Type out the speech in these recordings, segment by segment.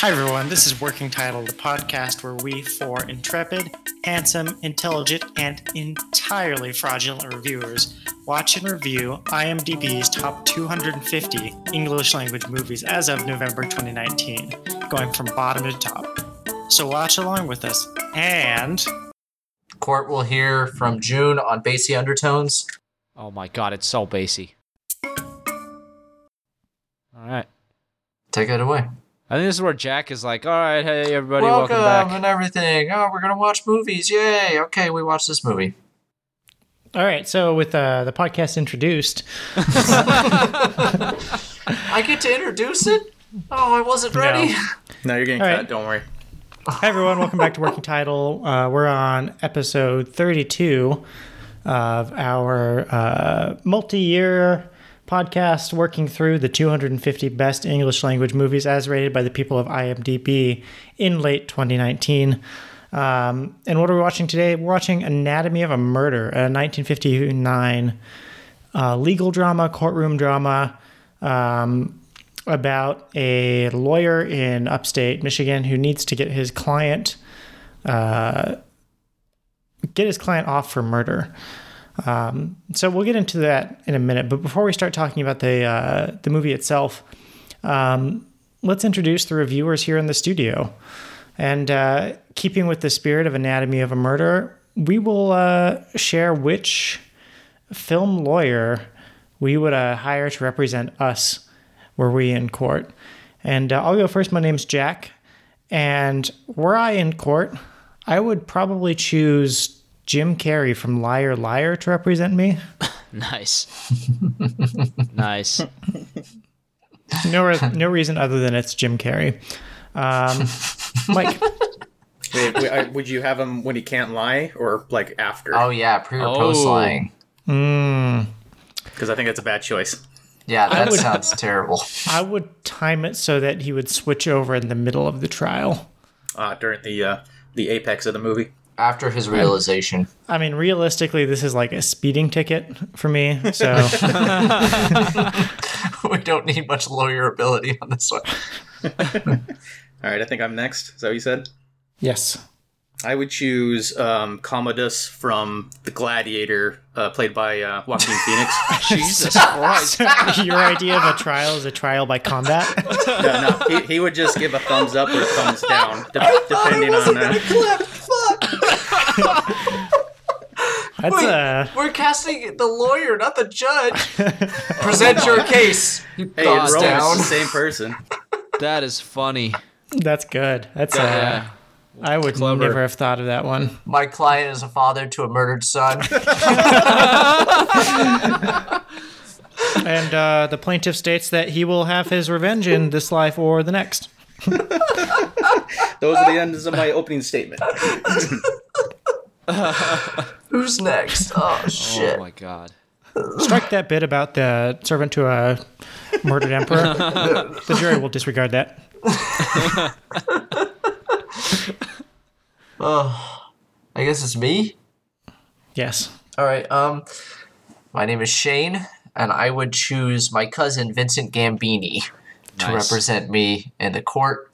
Hi, everyone. This is Working Title, the podcast where we four intrepid, handsome, intelligent, and entirely fraudulent reviewers watch and review IMDb's top 250 English language movies as of November 2019, going from bottom to top. So watch along with us. And Court will hear from June on bassy undertones. Oh my god, it's so bassy. All right. Take it away. I think this is where Jack is like, all right, hey, everybody, welcome, welcome, back. and everything. Oh, we're gonna watch movies. Yay! Okay, we watch this movie. all right, so with uh, the podcast introduced, I get to introduce it. Oh, I wasn't ready. No, you're getting All cut. right. Don't worry. Hi, everyone. Welcome back to Working Title. Uh, we're on episode 32 of our uh, multi year podcast working through the 250 best English language movies as rated by the people of IMDb in late 2019. Um, and what are we watching today? We're watching Anatomy of a Murder, a 1959 uh, legal drama, courtroom drama. Um, about a lawyer in upstate Michigan who needs to get his client uh, get his client off for murder. Um, so we'll get into that in a minute. But before we start talking about the uh, the movie itself, um, let's introduce the reviewers here in the studio. And uh, keeping with the spirit of Anatomy of a Murder, we will uh, share which film lawyer we would uh, hire to represent us were we in court. And uh, I'll go first. My name's Jack. And were I in court, I would probably choose Jim Carrey from Liar Liar to represent me. Nice. nice. No, re- no reason other than it's Jim Carrey. Um, Mike, Wait, wait, I- would you have him when he can't lie, or like after? Oh yeah, pre or post Oh. lying. Because I think that's a bad choice. Yeah, that would- sounds terrible. I would time it so that he would switch over in the middle of the trial. Uh, during the uh, the apex of the movie. After his realization. I mean, realistically, this is like a speeding ticket for me. So we don't need much lawyer ability on this one. All right, I think I'm next. Is that what you said? yes, I would choose um, Commodus from The Gladiator, uh, played by uh, Joaquin Phoenix. Jesus Christ. your idea of a trial is a trial by combat. no, no, he, he would just give a thumbs up or a thumbs down, de- depending on. Uh, That's Wait, a we're casting the lawyer, not the judge. Present your case. hey, Thumbs in Rome, down. the same person. That is funny. that's good. That's uh, Yeah. I would Clever. never have thought of that one. My client is a father to a murdered son. And uh, the plaintiff states that he will have his revenge in this life or the next. Those are the ends of my opening statement. Who's next? Oh shit. Oh my god. Strike that bit about the servant to a murdered emperor. the jury will disregard that. oh, I guess it's me. Yes. All right. Um, my name is Shane, and I would choose my cousin Vincent Gambini to represent me in the court.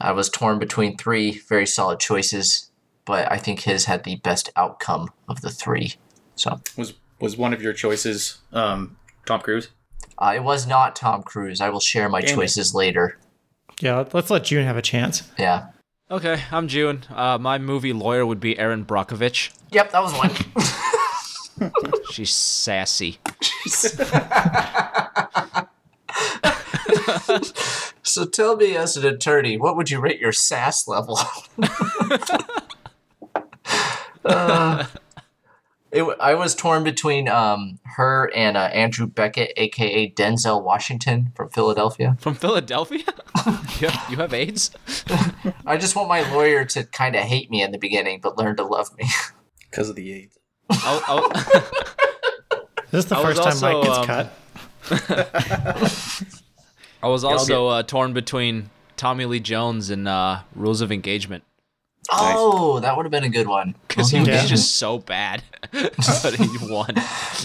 I was torn between three very solid choices, but I think his had the best outcome of the three. So Was was one of your choices um, Tom Cruise? uh, it was not Tom Cruise. I will share my Damn it. choices later. Yeah, let's let June have a chance. Yeah. Okay, I'm June. Uh, my movie lawyer would be Erin Brockovich. Yep, that was one. She's sassy. so tell me, as an attorney, what would you rate your sass level? Uh, it, w- I was torn between um, her and uh, Andrew Beckett, aka Denzel Washington from Philadelphia. From Philadelphia? you, have, you have AIDS? I just want my lawyer to kind of hate me in the beginning, but learn to love me. Because of the AIDS. I'll, I'll, This is the I first time Mike also, gets um, cut. I was also uh, torn between Tommy Lee Jones and uh, Rules of Engagement. Oh, that would have been a good one. Because he Yeah. was just so bad. but he won.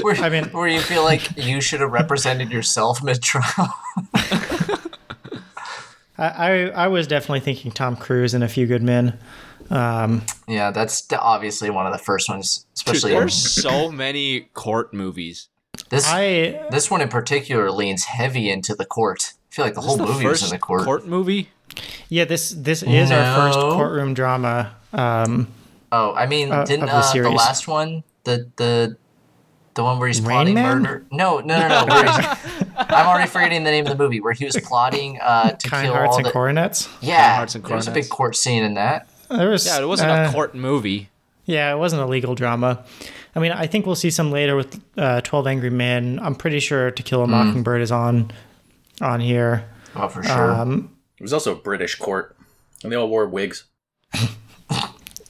Where, I mean- where you feel like you should have represented yourself mid trial. I, I I was definitely thinking Tom Cruise and A Few Good Men. Um, Yeah, that's obviously one of the first ones, Dude, especially in- there's so many court movies. this. I this one in particular leans heavy into the court. I feel like the whole this the movie was first in the court. court. movie? Yeah this this is our first courtroom drama. Um, Oh, I mean, Uh, didn't the uh, the last one, the the the one where he's Rain plotting Man? murder? No, no, no, no. where he's- I'm already forgetting the name of the movie where he was plotting uh, to kind kill hearts all and the. coronets. yeah, Hearts and coronets. there was a big court scene in that. There was Yeah, it wasn't uh, a court movie. Yeah, it wasn't a legal drama. I mean, I think we'll see some later with uh, Twelve Angry Men. I'm pretty sure To Kill a Mockingbird is on on here. Oh, for sure. Um, It was also a British court, and they all wore wigs.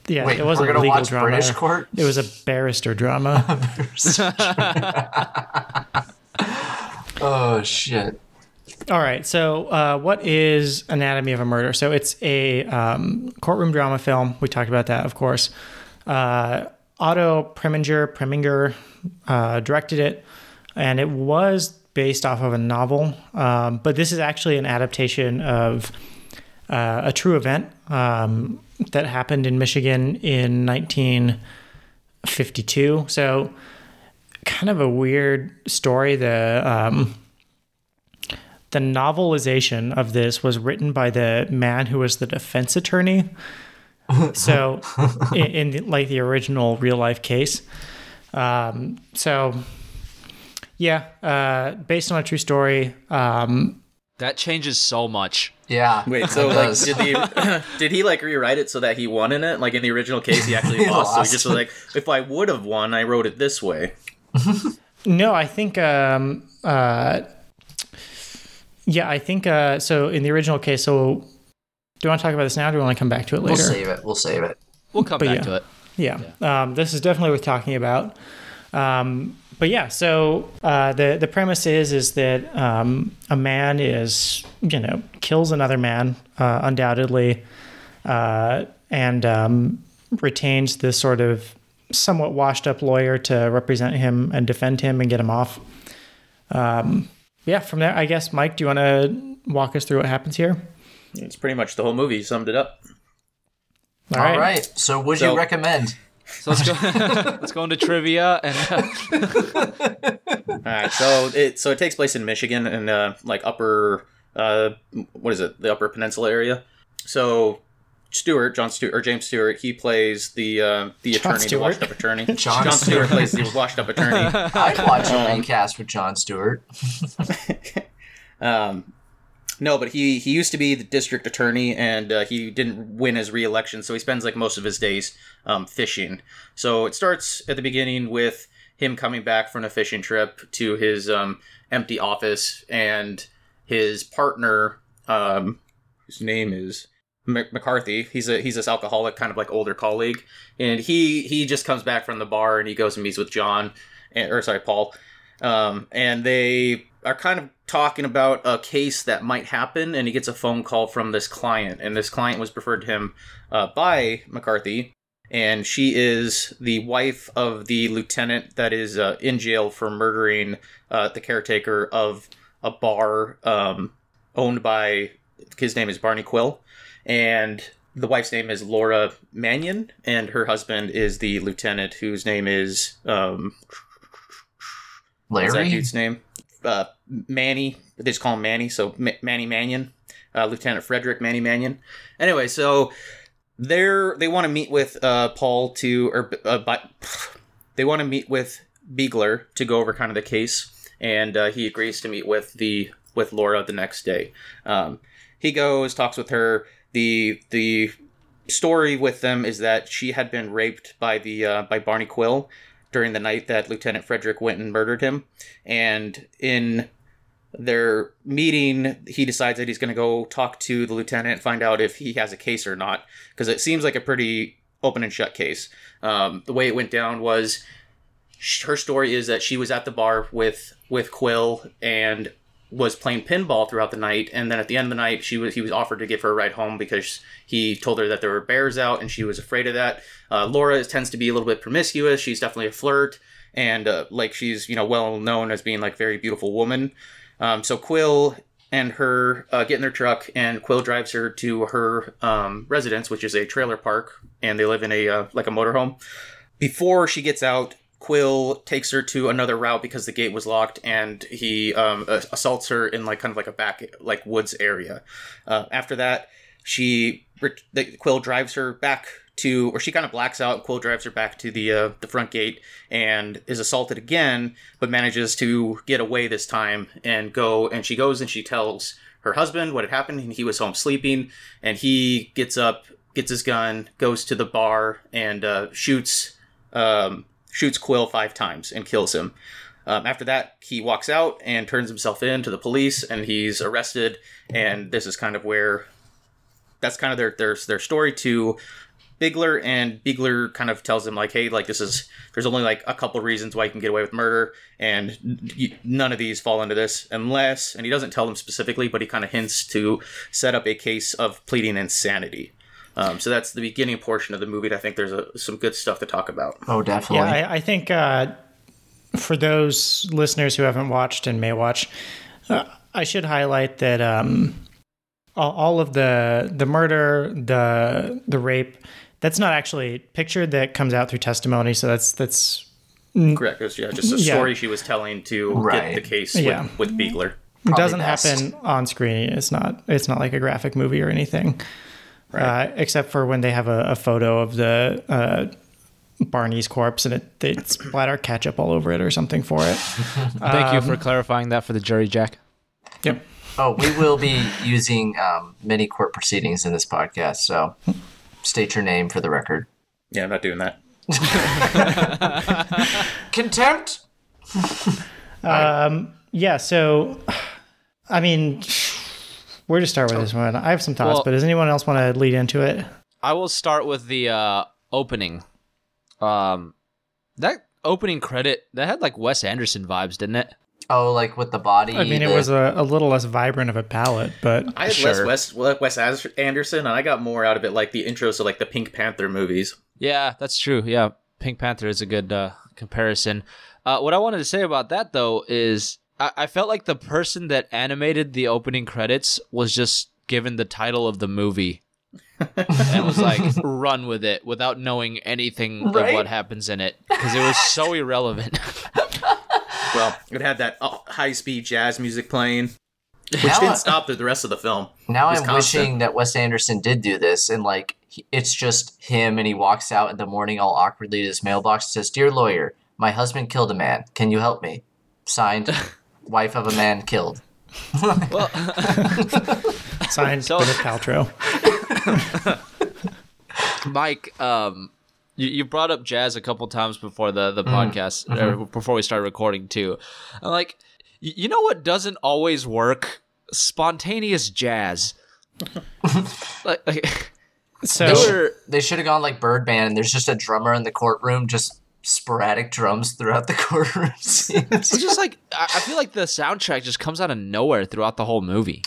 yeah, Wait, it wasn't we're a legal watch drama. British court. It was a barrister drama. oh shit. All right, so uh, what is Anatomy of a Murder? So it's a um, courtroom drama film. We talked about that, of course. Uh, Otto Preminger, Preminger uh, directed it, and it was based off of a novel. Um, but this is actually an adaptation of uh, a true event um, that happened in Michigan in 1952. So, kind of a weird story. The um, the novelization of this was written by the man who was the defense attorney. so, in, in like the original real life case. Um, so, yeah, uh, based on a true story. Um, That changes so much. Yeah. Wait, so like, did he did he like rewrite it so that he won in it? Like in the original case, he actually He lost. So he just was like, if I would have won, I wrote it this way. No, I think. Um, uh, yeah, I think. Uh, so in the original case, so do you want to talk about this now? Or do you want to come back to it later? we'll save it. We'll save it. We'll come But back yeah. to it. Yeah, Um, this is definitely worth talking about. Um, but yeah, so uh, the the premise is is that um, a man is you know kills another man uh, undoubtedly, uh, and um, retains this sort of somewhat washed up lawyer to represent him and defend him and get him off. Um, yeah, from there, I guess Mike, do you want to walk us through what happens here? It's pretty much the whole movie. You summed it up. All All right. So, would So- you recommend? So let's go. let's go into trivia and uh, All right, so it so it takes place in Michigan and uh, like upper uh, what is it? The Upper Peninsula area. So Stewart, John Stewart or James Stewart, he plays the uh, the John attorney, the washed up attorney. John John Stewart. Stewart plays the washed up attorney. I'd watch a Um, main cast with John Stewart. Um, no, but he he used to be the district attorney, and uh, he didn't win his reelection, so he spends like most of his days um, fishing. So it starts at the beginning with him coming back from a fishing trip to his um, empty office, and his partner, um, whose name is Mc- McCarthy. He's a he's this alcoholic, kind of like older colleague, and he he just comes back from the bar and he goes and meets with John, or sorry, Paul, um, and they are kind of talking about a case that might happen, and he gets a phone call from this client, and this client was referred to him uh, by McCarthy, and she is the wife of the lieutenant that is uh, in jail for murdering uh, the caretaker of a bar um, owned by his name is Barney Quill, and the wife's name is Laura Manion, and her husband is the lieutenant whose name is um, what's that dude's name? Uh, Manny. They just call him Manny. So M- Manny Manion, uh, Lieutenant Frederick Manny Manion. Anyway, so they're they want to meet with uh, Paul to or uh, but they want to meet with Biegler to go over kind of the case, and uh, he agrees to meet with the with Laura the next day. Um, he goes, talks with her. the The story with them is that she had been raped by the uh, by Barney Quill during the night that Lieutenant Frederick went and murdered him, and in their meeting, he decides that he's going to go talk to the lieutenant find out if he has a case or not, because it seems like a pretty open and shut case. Um, the way it went down was her story is that she was at the bar with with Quill and was playing pinball throughout the night, and then at the end of the night, she was he was offered to give her a ride home because he told her that there were bears out, and she was afraid of that. Uh, Laura tends to be a little bit promiscuous; she's definitely a flirt, and uh, like she's you know well known as being like very beautiful woman. Um, so Quill and her uh, get in their truck, and Quill drives her to her um, residence, which is a trailer park, and they live in a uh, like a motorhome. Before she gets out, Quill takes her to another route because the gate was locked, and he um, assaults her in like kind of like a back like woods area. Uh, after that, she the, Quill drives her back to, or she kind of blacks out. Quill drives her back to the uh, the front gate and is assaulted again, but manages to get away this time and go. And she goes and she tells her husband what had happened, and he was home sleeping, and he gets up, gets his gun, goes to the bar, and uh, shoots um, shoots Quill five times and kills him. Um, after that, he walks out and turns himself in to the police, and he's arrested. And this is kind of where that's kind of their their their story to Biegler, and Biegler kind of tells him like, "Hey, like this is there's only like a couple reasons why you can get away with murder, and none of these fall into this unless." And he doesn't tell them specifically, but he kind of hints to set up a case of pleading insanity. Um, so that's the beginning portion of the movie. And I think there's a, some good stuff to talk about. Oh, definitely. Yeah, I, I think uh, for those listeners who haven't watched and may watch, uh, I should highlight that um, all, all of the the murder, the the rape, that's not actually pictured. That comes out through testimony. So that's that's Correct. It was yeah, just a Yeah. story she was telling to Right. get the case Yeah. with, with Biegler. it Probably doesn't best. happen on screen. It's not it's not like a graphic movie or anything. Uh, except for when they have a, a photo of the uh, Barney's corpse and it they splatter ketchup all over it or something for it. Thank you for clarifying that for the jury, Jack. Yep. Oh, we will be using um, many court proceedings in this podcast, so state your name for the record. Yeah, I'm not doing that. Contempt? Yeah, so I mean, where to start with this one? I have some thoughts, Well- but does anyone else want to lead into it? I will start with the uh, opening. Um, that opening credit that had like Wes Anderson vibes, didn't it? Oh, like with the body. I mean, it was a, a little less vibrant of a palette, but I had Sure. less Wes, Wes Anderson, and I got more out of it, like the intros to like the Pink Panther movies. Yeah, that's true. Yeah, Pink Panther is a good uh, comparison. Uh, what I wanted to say about that though is I-, I felt like the person that animated the opening credits was just given the title of the movie and was like run with it without knowing anything of what happens in it because it was so irrelevant. Well, it had that high speed jazz music playing, which Now didn't stop through the rest of the film. Now I'm constant. wishing that Wes Anderson did do this, and like it's just him, and he walks out in the morning all awkwardly to his mailbox, says, "Dear lawyer, my husband killed a man. Can you help me?" Signed, wife of a man killed. well, signed So- Gwyneth Paltrow. Mike, um, you, you brought up jazz a couple times before the the podcast, or before we started recording too. I'm like, you know what doesn't always work? Spontaneous jazz. like, like, So there were- They should have gone like Birdman, and there's just a drummer in the courtroom, just sporadic drums throughout the courtroom scenes. it's just like I, I feel like the soundtrack just comes out of nowhere throughout the whole movie.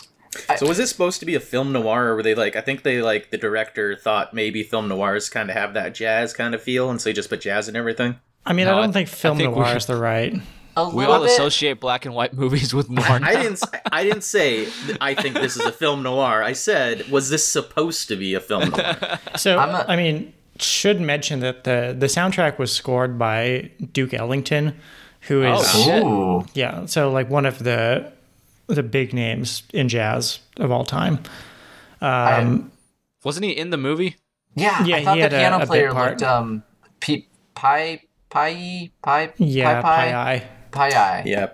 So was this supposed to be a film noir, or were they like? I think they like the director thought maybe film noirs kind of have that jazz kind of feel, and so he just put jazz in everything. I mean, No, I I don't th- think film I think we- noir is the right. A We little all bit. associate black and white movies with noir. I didn't. s- I didn't say that I think this is a film noir. I said, was this supposed to be a film noir? So I'm a- I mean, should mention that the the soundtrack was scored by Duke Ellington, who is Oh, yeah, so like one of the the big names in jazz of all time. Um, Wasn't he in the movie? yeah. Yeah, I thought he the had a- piano a player part. looked um, P- Pi Pi Pi yeah, Pi Pi Pi Pi. yeah,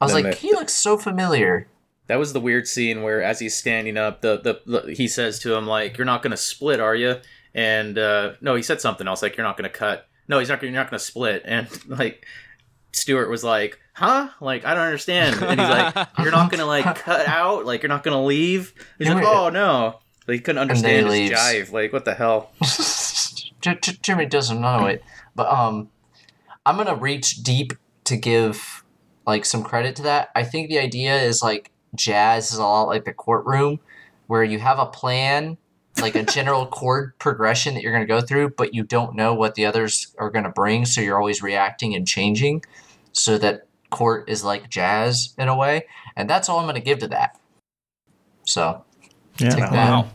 I was Then like, the- he looks so familiar. that was the weird scene where, as he's standing up, the the, the he says to him like, "You're not gonna split, are you?" And uh, no, he said something else like, "You're not gonna cut." No, he's not. You're not gonna split. And like, Stewart was like, "Huh? Like, I don't understand." And he's like, "You're not gonna like cut out? Like, you're not gonna leave?" He's like, "Oh no." Like, he couldn't understand his leaves. jive. Like, what the hell? J- J- Jimmy doesn't know it, but um, I'm gonna reach deep to give like some credit to that. I think the idea is like jazz is a lot like the courtroom, where you have a plan, like a general chord progression that you're gonna go through, but you don't know what the others are gonna bring, so you're always reacting and changing, so that court is like jazz in a way, and that's all I'm gonna give to that. So Yeah. Take that. Wow.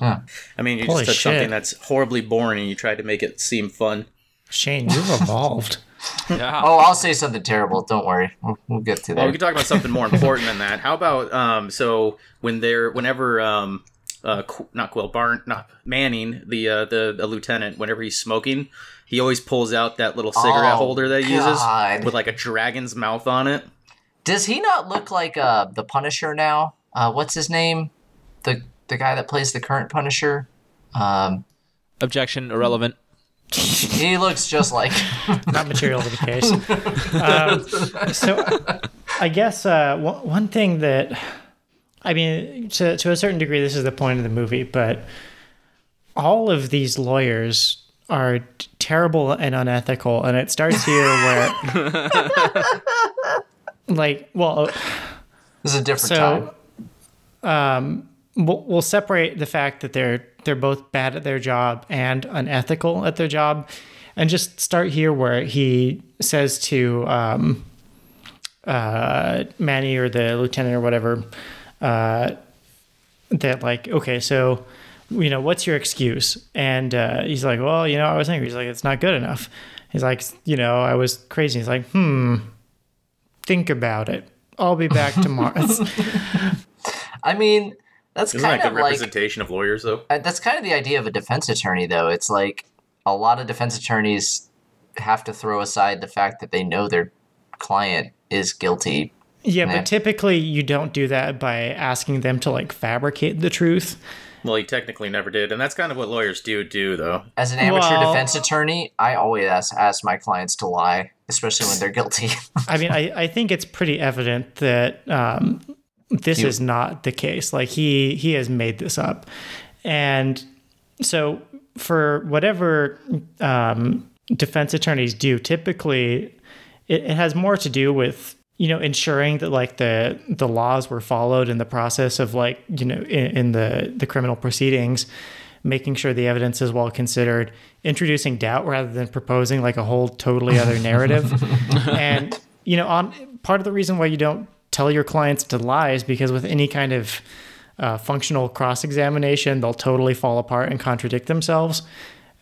yeah, I mean, you Holy just took shit. something that's horribly boring and you tried to make it seem fun. Shane, you've evolved. Yeah. oh, I'll say something terrible. Don't worry, we'll, we'll get to Well, we can talk about something more important than that. How about um? So when they're whenever um, uh, Qu- not Quill Barn, not Manning, the uh, the, the lieutenant, whenever he's smoking, he always pulls out that little cigarette Oh, holder that he God. uses with like a dragon's mouth on it. Does he not look like uh the Punisher now? Uh, what's his name? The the guy that plays the current Punisher. Um, Objection. Irrelevant. he looks just like. Not material to the case. Um, so, I guess uh, one one thing that, I mean, to, to a certain degree, this is the point of the movie, but all of these lawyers are terrible and unethical. And it starts here where, like, well, This is a different so time. um, we'll, we'll separate the fact that they're they're both bad at their job and unethical at their job, and just start here where he says to um, uh, Manny or the lieutenant or whatever uh, that like okay so you know what's your excuse and uh, he's like well you know I was angry he's like it's not good enough he's like you know I was crazy he's like hmm think about it I'll be back tomorrow I mean, that's Isn't that kind a of good like representation of lawyers, though? uh, that's kind of the idea of a defense attorney, though. It's like a lot of defense attorneys have to throw aside the fact that they know their client is guilty. Yeah, Yeah. but typically you don't do that by asking them to like fabricate the truth. Well, he technically never did, and that's kind of what lawyers do do, though. As an amateur Well- defense attorney, I always ask, ask my clients to lie, especially when they're guilty. I mean, I, I think it's pretty evident that um, this You- is not the case. Like he he has made this up, and so for whatever um, defense attorneys do, typically it, it has more to do with you know ensuring that like the the laws were followed in the process of like you know in, in the the criminal proceedings making sure the evidence is well considered introducing doubt rather than proposing like a whole totally other narrative. And you know on part of the reason why you don't tell your clients to lie is because with any kind of uh, functional cross-examination they'll totally fall apart and contradict themselves.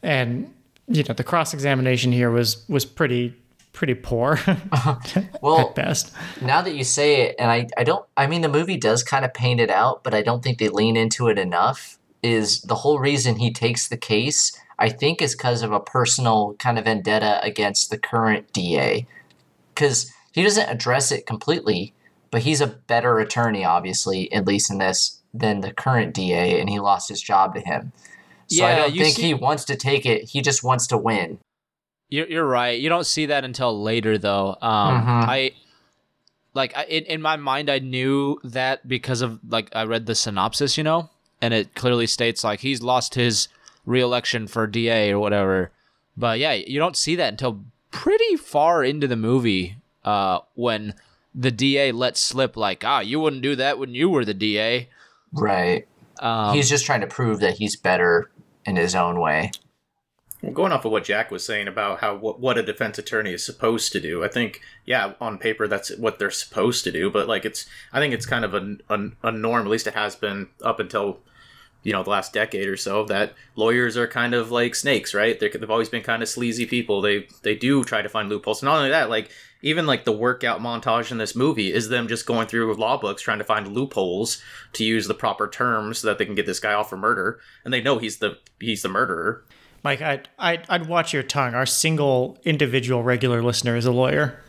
And you know the cross-examination here was was pretty pretty poor well, at best now that you say it, and I, I don't, I mean, the movie does kind of paint it out, but I don't think they lean into it enough. Is the whole reason he takes the case, I think, is because of a personal kind of vendetta against the current DA. Because he doesn't address it completely, but he's a better attorney, obviously, at least in this, than the current DA, and he lost his job to him. So I don't think see- he wants to take it. He just wants to win. You're, you're right. You don't see that until later, though. Um, Mhm. I like I, in in my mind, I knew that because of like I read the synopsis, you know, and it clearly states like he's lost his reelection for DA or whatever. But yeah, you don't see that until pretty far into the movie, uh, when the DA lets slip like, ah, you wouldn't do that when you were the DA. Right. Um, he's just trying to prove that he's better in his own way. Going off of what Jack was saying about how what, what a defense attorney is supposed to do, I think, yeah, on paper that's what they're supposed to do, but like it's, I think it's kind of a, a, a norm. At least it has been up until you know the last decade or so that lawyers are kind of like snakes, right? They're, they've always been kind of sleazy people. They they do try to find loopholes. And not only that, like even like the workout montage in this movie is them just going through law books trying to find loopholes to use the proper terms so that they can get this guy off for murder, and they know he's the he's the murderer. Mike I'd, I'd i'd watch your tongue our single individual regular listener is a lawyer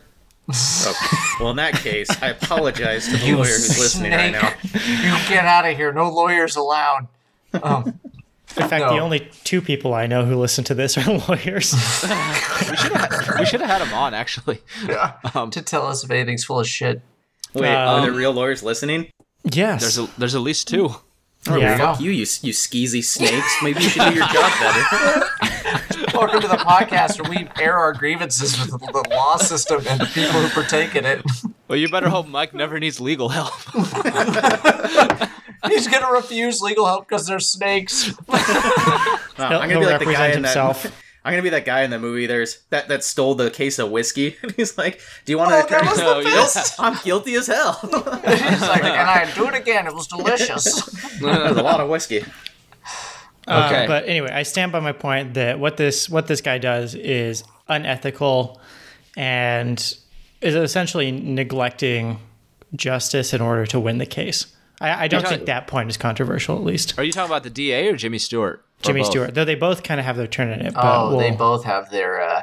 Okay. Well, in that case, I apologize to the You lawyer who's listening right now. you get out of here. No lawyers allowed. Um, in fact the only two people i know who listen to this are lawyers we should have had him on actually. Um, to tell us if anything's full of shit. Wait, are Um, there real lawyers listening? yes there's a, there's at least two. Oh, yeah. Fuck You, you, you skeezy snakes. Maybe you should do your job better. Welcome to the podcast where we air our grievances with the law system and the people who partake in it. Well, you better hope Mike never needs legal help. He's gonna refuse legal help because they're snakes. Wow, He'll- I'm gonna be like the guy represent himself. that. Himself. I'm gonna be that guy in the movie. There's that that stole the case of whiskey, and he's like, "Do you want Oh, to?" that was Oh, the yeah. best. I'm guilty as hell. He's like, and I do it again. It was delicious. There's a lot of whiskey. Uh, Okay. but anyway, I stand by my point that what this what this guy does is unethical and is essentially neglecting justice in order to win the case. I, I don't You're think that point is controversial, at least. Are you talking about the DA or Jimmy Stewart? Or Jimmy both? Stewart, though they both kind of have their turn in it. But oh, they we'll- both have their uh,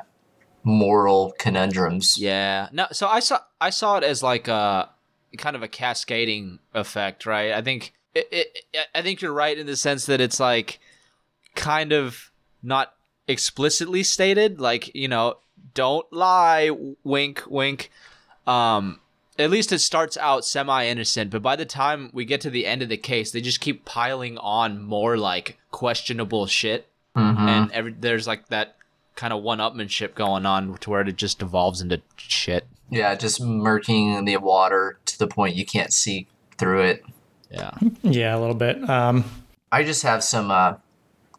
moral conundrums. Yeah. No. So I saw I saw it as like a kind of a cascading effect, right? I think it, it, I think you're right in the sense that it's like kind of not explicitly stated, like you know, don't lie, wink, wink. Um, at least it starts out semi innocent, but by the time we get to the end of the case, they just keep piling on more like questionable shit, Mhm. and every there's like that kind of one-upmanship going on to where it just devolves into shit. Yeah, just murking the water to the point you can't see through it. Yeah. yeah, a little bit. Um, I just have some, uh,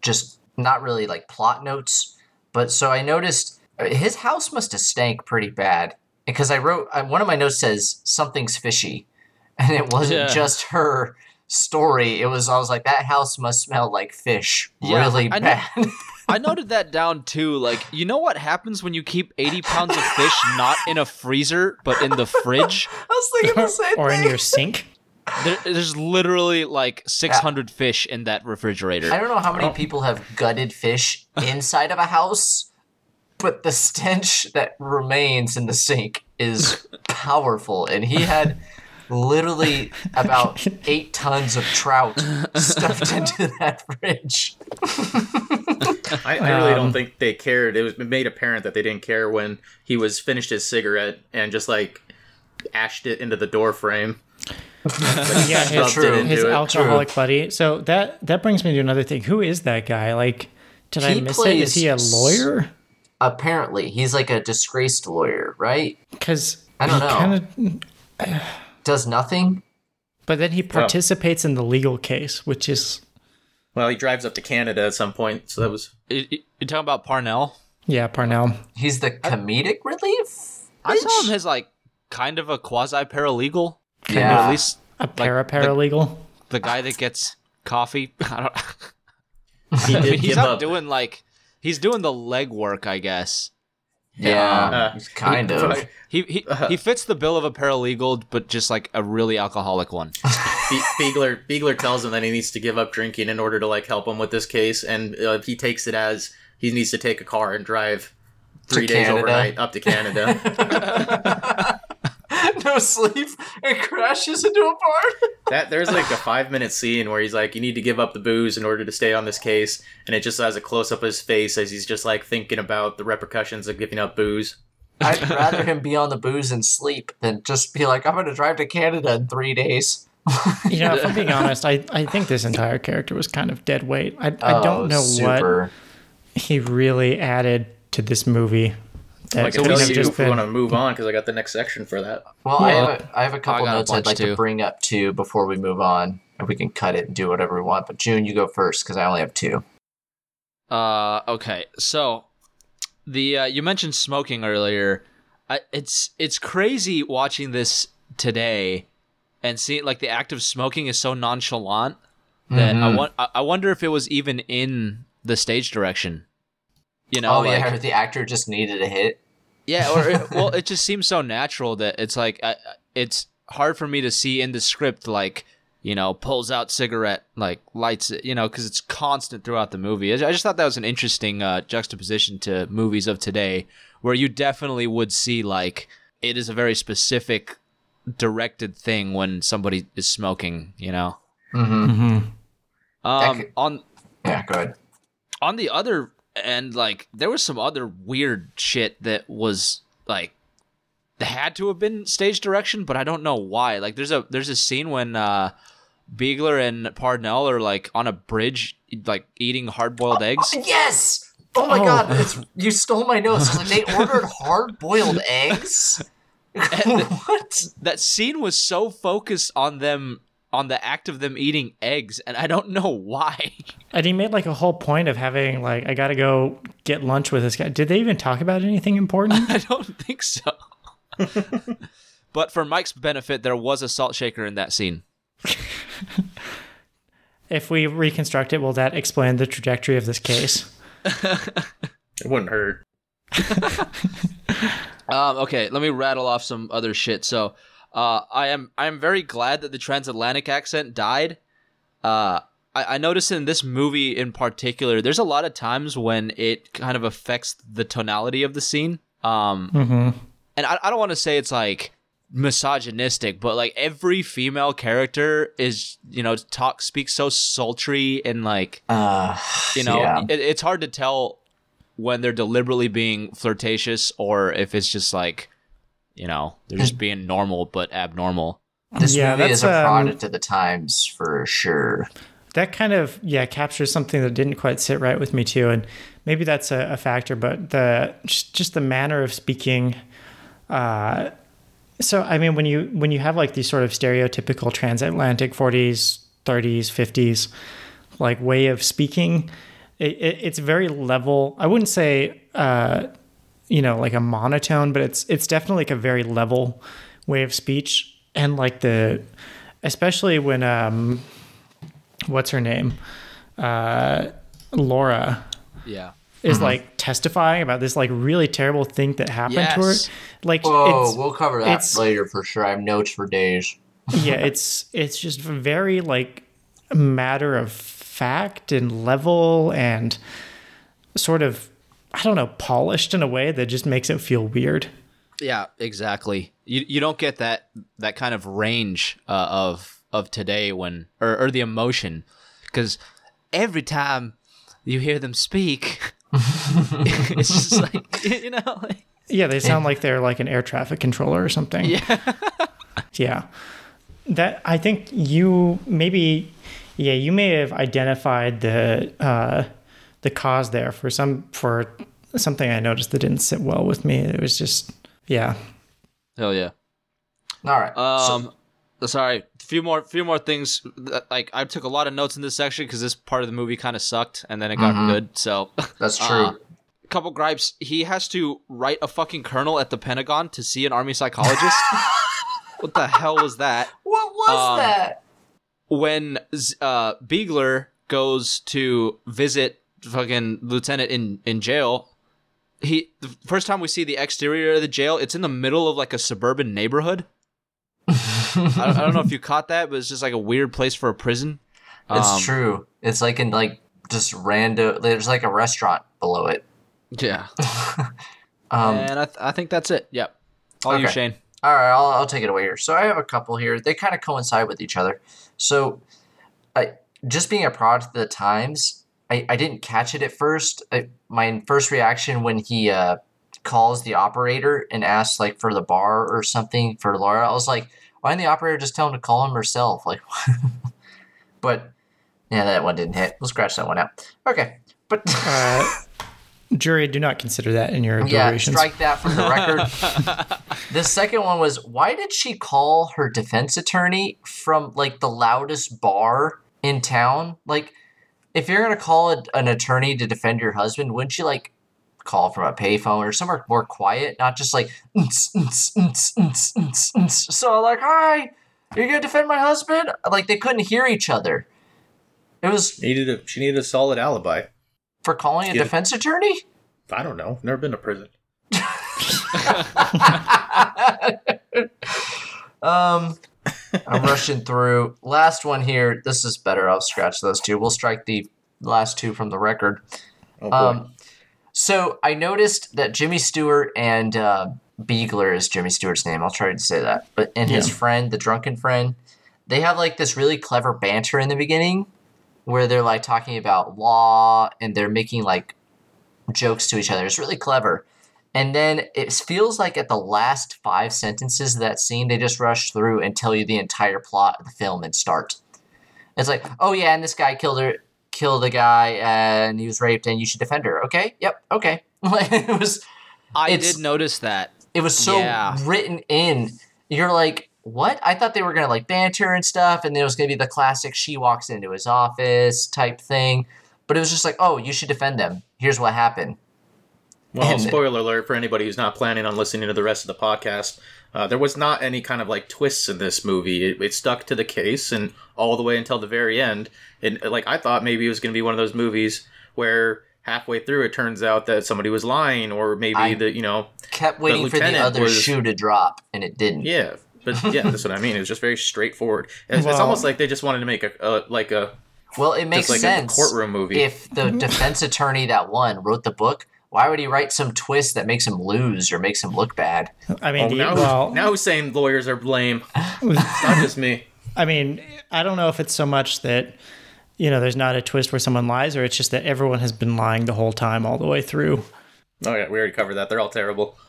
just not really like plot notes, but so I noticed uh, his house must have stank pretty bad because I wrote uh, one of my notes says something's fishy, and it wasn't Yeah. just her story. It was I was like that house must smell like fish Yeah, really I know- bad. I noted that down too. Like, you know what happens when you keep 80 pounds of fish not in a freezer, but in the fridge? I was thinking the same or in your sink. There, there's literally like 600 fish in that refrigerator. I don't know how many oh. people have gutted fish inside of a house, but the stench that remains in the sink is powerful. And he had literally about eight tons of trout stuffed into that fridge. I, I really Um, don't think they cared. It was made apparent that they didn't care when he was finished his cigarette and just like ashed it into the door frame. Yeah, his, True. his into it. alcoholic buddy. So that that brings me to another thing. Who is that guy? Like, did I He miss it? Is he a lawyer? Apparently, he's like a disgraced lawyer, right? Because I don't he know. Kinda, Does nothing. but then he oh. participates in the legal case, which is Well, he drives up to Canada at some point, so that was. You- you- You're talking about Parnell? yeah, Parnell. He's the comedic relief. I saw him as like kind of a quasi paralegal. Kind of Yeah. at least A para paralegal. the guy that gets coffee. I don't. He I mean, he's not up. doing like he's doing the legwork, I guess. Yeah, Uh, he's kind of. He he, Uh-huh. he fits the bill of a paralegal, but just like a really alcoholic one. Be- Biegler Biegler tells him that he needs to give up drinking in order to like help him with this case, and uh, he takes it as he needs to take a car and drive three days Canada. overnight up to Canada. no sleep and crashes into a barn. that there's like a five minute scene where he's like, "You need to give up the booze in order to stay on this case," and it just has a close up of his face as he's just like thinking about the repercussions of giving up booze. I'd rather him be on the booze and sleep than just be like, I'm going to drive to Canada in three days. You know, if I'm being honest, I, I think this entire character was kind of dead weight. I, I Oh, don't know what he really added to this movie. That Like, I could have you just we want to move on because I got the next section for that. Well, I, have a, I have a couple got notes I'd bunch like to bring up too before we move on. And we can cut it and do whatever we want. But June, you go first because I only have two. Uh, okay. So, the uh, you mentioned smoking earlier. I, it's it's crazy watching this today, and seeing like the act of smoking is so nonchalant that I Mhm. want. I, I wonder if it was even in the stage direction. You know, oh, like, yeah, the actor just needed a hit. Yeah, or it, well, it just seems so natural that it's like I, it's hard for me to see in the script like you know pulls out cigarette like lights it you know because it's constant throughout the movie. I I just thought that was an interesting uh, juxtaposition to movies of today, where you definitely would see like it is a very specific directed thing when somebody is smoking. You know, Mm-hmm. Mhm. um, could- on Yeah, go ahead. on the other end, like there was some other weird shit that was like had to have been stage direction, but I don't know why. Like there's a there's a scene when uh Biegler and Parnell are like on a bridge, like eating hard boiled eggs. Yes! Oh my Oh. god, it's, you stole my notes. It's like they ordered hard boiled eggs? what? That scene was so focused on them on the act of them eating eggs, and I don't know why. And he made like a whole point of having like I got to go get lunch with this guy. Did they even talk about anything important? I don't think so. but for Mike's benefit, there was a salt shaker in that scene. if we reconstruct it, will that explain the trajectory of this case? It wouldn't hurt. Um, okay, let me rattle off some other shit. So, uh, I am I am very glad that the transatlantic accent died. Uh, I, I noticed in this movie in particular, there's a lot of times when it kind of affects the tonality of the scene. Um, Mm-hmm. and I, I don't want to say it's like misogynistic, but like every female character is, you know, talk speaks so sultry and like Uh, you know, yeah. it, it's hard to tell when they're deliberately being flirtatious or if it's just like, you know, they're just being normal but abnormal. this Yeah, movie is that's, a um, product of the times for sure. That kind of yeah captures something that didn't quite sit right with me too, and maybe that's a, a factor. But the just, just the manner of speaking. Uh, so I mean, when you when you have like these sort of stereotypical transatlantic forties, thirties, fifties, like way of speaking, it, it, it's very level. I wouldn't say uh, you know like a monotone, but it's it's definitely like a very level way of speech, and like the especially when um what's her name uh laura Yeah. is like testifying about this like really terrible thing that happened to her like Whoa, it's we'll cover that later for sure. I have notes for days. yeah it's it's just very like a matter of fact and level and sort of i don't know polished in a way that just makes it feel weird Yeah, exactly. You you don't get that that kind of range uh, of of today when or, or the emotion because every time you hear them speak, it's just like you know. Like, Yeah, they sound like they're like an air traffic controller or something. yeah. Yeah. That I think you maybe yeah, you may have identified the uh the cause there for some for something I noticed that didn't sit well with me. It was just yeah. Hell yeah. All right. Um, sorry, a few more, few more things. that- Like I took a lot of notes in this section because this part of the movie kind of sucked, and then it got good. So That's true. uh, a couple gripes. He has to write a fucking colonel at the Pentagon to see an army psychologist. what the hell was that? what was um, that? When uh, Biegler goes to visit fucking lieutenant in in jail. He the first time we see the exterior of the jail, it's in the middle of like a suburban neighborhood. I, don't, I don't know if you caught that, but it's just like a weird place for a prison. It's Um, true. It's like in like just random. There's like a restaurant below it. Yeah, Um, and I, th- I think that's it. Yep. All you, Okay. Shane. All right, I'll, I'll take it away here. So I have a couple here. They kind of coincide with each other. So, I just being a product of the times, I, I didn't catch it at first. I, my first reaction when he uh, calls the operator and asks like for the bar or something for Laura, I was like, why didn't the operator just tell him to call him herself? Like, but yeah, that one didn't hit. We'll scratch that one out. Okay, but Uh jury do not consider that in your yeah, deliberations. strike that from the record. the second one was why did she call her defense attorney from like the loudest bar in town? Like, if you're gonna call a, an attorney to defend your husband, wouldn't you like call from a payphone or somewhere more quiet, not just like so like, hi, you're gonna defend my husband? Like they couldn't hear each other. It was Needed a she needed a solid alibi. for calling a defense attorney. I don't know. Never been to prison. um, I'm rushing through. Last one here. This is better. I'll scratch those two. We'll strike the last two from the record. Oh boy. Um, so I noticed that Jimmy Stewart and uh, Biegler is Jimmy Stewart's name. I'll try to say that. But and his friend, the drunken friend, they have like this really clever banter in the beginning, where they're like talking about law and they're making like jokes to each other. It's really clever. And then it feels like at the last five sentences of that scene, they just rush through and tell you the entire plot of the film and start. It's like, oh yeah, and this guy killed her, killed a guy, and he was raped, and you should defend her. Okay, yep, okay. It was, I did notice that. it was so Yeah. written in. You're like, what? I thought they were gonna like banter and stuff, and then it was gonna be the classic she walks into his office type thing. But it was just like, oh, you should defend them. Here's what happened. Well, And- spoiler alert for anybody who's not planning on listening to the rest of the podcast. Uh, there was not any kind of like twists in this movie. It, it stuck to the case and all the way until the very end. And like I thought, maybe it was going to be one of those movies where halfway through it turns out that somebody was lying, or maybe I- the you know Kept waiting for the other was- shoe to drop, and it didn't. yeah. But yeah, that's what I mean. It was just very straightforward. It's, it's almost like they just wanted to make a, a like a Well, it makes like sense. a courtroom movie. If the defense attorney that won wrote the book, why would he write some twist that makes him lose or makes him look bad? I mean, do you- now, well, now who's saying lawyers are blame? It's not just me. I mean, I don't know if it's so much that you know there's not a twist where someone lies, or it's just that everyone has been lying the whole time, all the way through. Oh yeah, we already covered that. They're all terrible.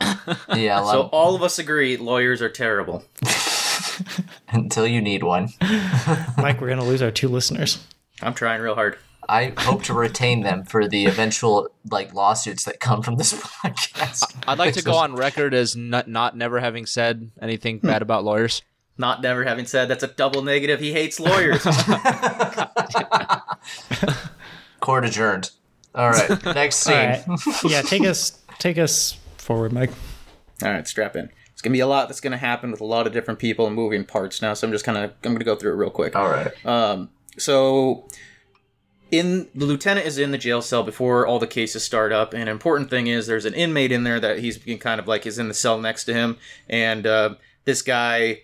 Yeah, So love- all of us agree lawyers are terrible. until you need one. Mike, we're gonna lose our two listeners. I'm trying real hard. I hope to retain them for the eventual like lawsuits that come from this podcast. I'd like to go on record as not, not never having said anything Hmm. bad about lawyers. Not never having said that's a double negative. He hates lawyers. Court adjourned. All right, next scene. right, yeah, take us take us forward, Mike. all right, strap in. It's gonna be a lot that's gonna happen with a lot of different people and moving parts now. So I'm just kind of I'm gonna go through it real quick. All right. Um, so in the lieutenant is in the jail cell before all the cases start up. And an important thing is there's an inmate in there that he's kind of like is in the cell next to him, and uh, this guy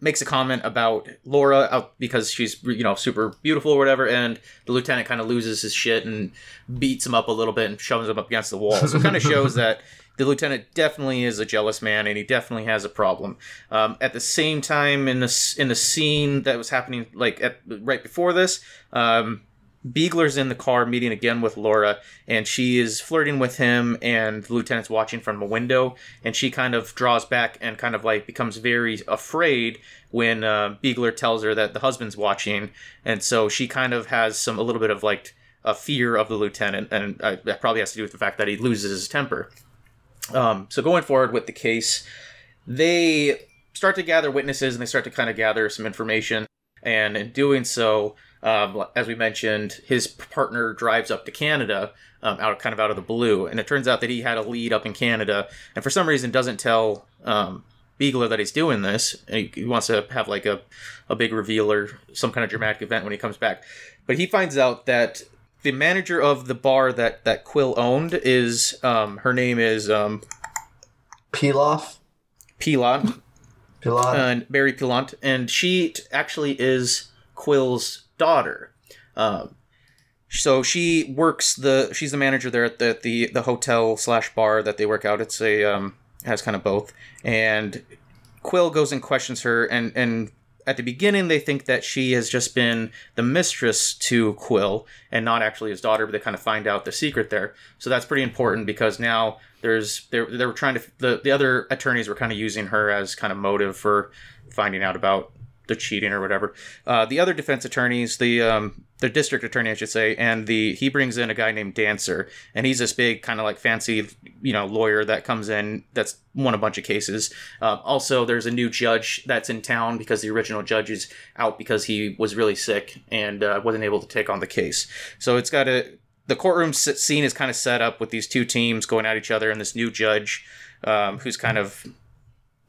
makes a comment about Laura out because she's you know super beautiful or whatever, and the lieutenant kind of loses his shit and beats him up a little bit and shoves him up against the wall. So it kind of shows that. The lieutenant definitely is a jealous man, and he definitely has a problem. Um, at the same time, in this in the scene that was happening, like at right before this, um, Biegler's in the car meeting again with Laura, and she is flirting with him, and the lieutenant's watching from a window, and she kind of draws back and kind of like becomes very afraid when uh, Biegler tells her that the husband's watching, and so she kind of has some a little bit of like a fear of the lieutenant, and uh, that probably has to do with the fact that he loses his temper. Um, so going forward with the case, they start to gather witnesses and they start to kind of gather some information. And in doing so, um, as we mentioned, his partner drives up to Canada, um, out kind of out of the blue, and it turns out that he had a lead up in Canada, and for some reason doesn't tell um, Biegler that he's doing this. He, he wants to have like a, a big reveal or some kind of dramatic event when he comes back, but he finds out that the manager of the bar that that Quill owned is um, her name is um, Pilaf. Pilaf. and Barry Pilant, and she actually is Quill's daughter. Um, so she works the she's the manager there at the the, the hotel slash bar that they work out. It's a um, has kind of both, and Quill goes and questions her, and and at the beginning they think that she has just been the mistress to Quill and not actually his daughter, but they kind of find out the secret there. So that's pretty important because now there's they they were trying to the the other attorneys were kind of using her as kind of motive for finding out about the cheating or whatever. Uh, the other defense attorneys, the um, the district attorney, I should say, and the he brings in a guy named Dancer, and he's this big kind of like fancy, you know, lawyer that comes in that's won a bunch of cases. Uh, also, there's a new judge that's in town because the original judge is out because he was really sick and uh, wasn't able to take on the case. So it's got a the courtroom scene is kind of set up with these two teams going at each other, and this new judge um, who's kind of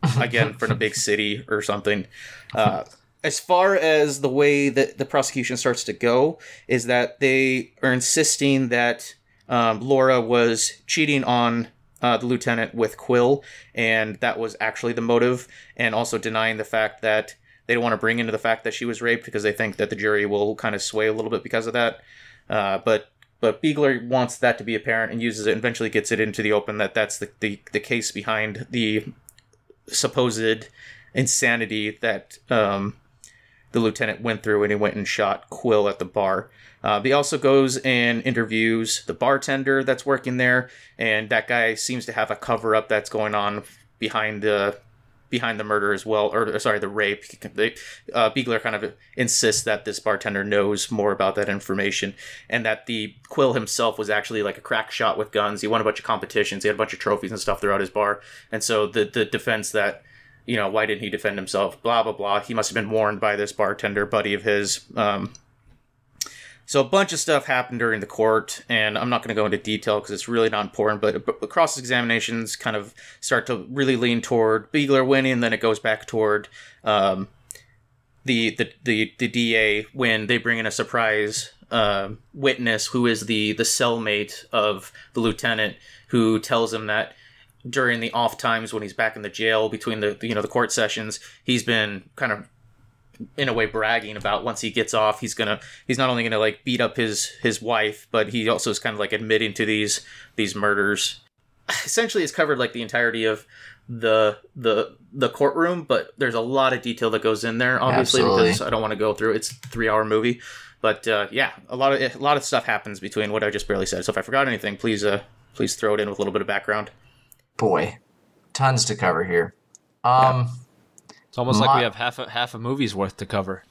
again from a big city or something. Uh, as far as the way that the prosecution starts to go, is that they are insisting that um, Laura was cheating on uh, the lieutenant with Quill, and that was actually the motive, and also denying the fact that they don't want to bring into the fact that she was raped because they think that the jury will kind of sway a little bit because of that. Uh, but but Biegler wants that to be apparent and uses it and eventually gets it into the open that that's the, the, the case behind the supposed insanity that um, the lieutenant went through when he went and shot Quill at the bar. Uh, he also goes and interviews the bartender that's working there, and that guy seems to have a cover up that's going on behind the behind the murder as well, or sorry, the rape. They, uh, Biegler kind of insists that this bartender knows more about that information, and that the Quill himself was actually like a crack shot with guns. He won a bunch of competitions. He had a bunch of trophies and stuff throughout his bar, and so the the defense that you know, why didn't he defend himself? Blah blah blah. He must have been warned by this bartender buddy of his. Um, so a bunch of stuff happened during the court, and I'm not going to go into detail because it's really not important. But cross examinations kind of start to really lean toward Biegler winning, then it goes back toward um, the, the the the DA when they bring in a surprise uh, witness who is the the cellmate of the lieutenant, who tells him that during the off times when he's back in the jail between the you know the court sessions, he's been kind of in a way bragging about once he gets off he's gonna he's not only gonna like beat up his his wife but he also is kind of like admitting to these these murders. Essentially it's covered like the entirety of the the the courtroom but there's a lot of detail that goes in there obviously Absolutely. because i don't want to go through it's a three hour movie. But uh, yeah a lot of a lot of stuff happens between what i just barely said. So if i forgot anything please uh please throw it in with a little bit of background. Boy, tons to cover here. Um, It's almost like we have half a half a movie's worth to cover.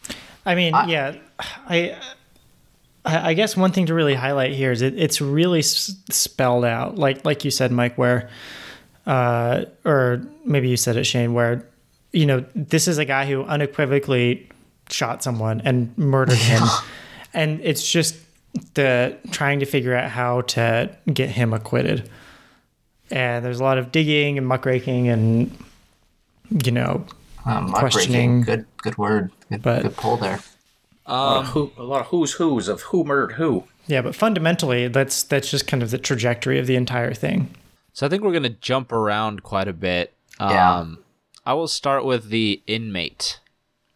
I mean, yeah, I, I I guess one thing to really highlight here is it, it's really s- spelled out, like like you said, Mike, where, uh, or maybe you said it, Shane, where, you know, this is a guy who unequivocally shot someone and murdered him, and it's just the trying to figure out how to get him acquitted. And there's a lot of digging and muckraking and, you know, um, Questioning. questioning. Good, good word. Good, But- good pull there. a, lot of who, a lot of who's who's of who murdered who Yeah, but fundamentally, that's that's just kind of the trajectory of the entire thing. So I think we're gonna jump around quite a bit. Um, Yeah. I will start with the inmate,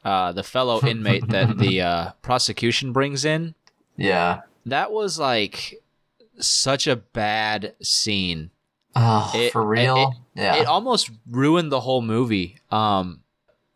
uh, the fellow inmate that the uh, prosecution brings in. Yeah. That was like such a bad scene. Oh, It- for real? yeah. It almost ruined the whole movie. Um,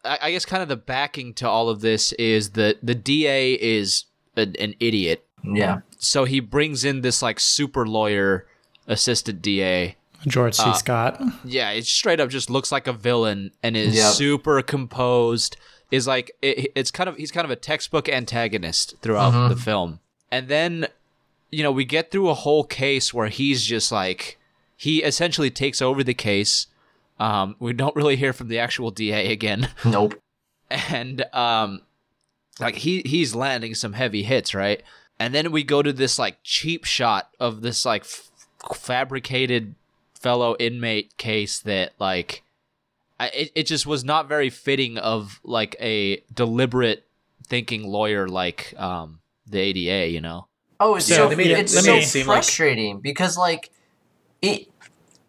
I, I guess kind of the backing to all of this is that the DA is an, an idiot. yeah. So he brings in this like super lawyer, assistant DA. George C. Uh, Scott. Yeah, it straight up just looks like a villain and is Yep. super composed. Is like it, it's kind of he's kind of a textbook antagonist throughout mm-hmm. the film. And then you know, we get through a whole case where he's just like he essentially takes over the case. Um, we don't really hear from the actual DA again. Nope. and um like he he's landing some heavy hits right and then we go to this like cheap shot of this like f- fabricated fellow inmate case that like I, it, it just was not very fitting of like a deliberate thinking lawyer like um the ADA you know Oh, it's So, so they made it- it's so made it seem like- frustrating because like it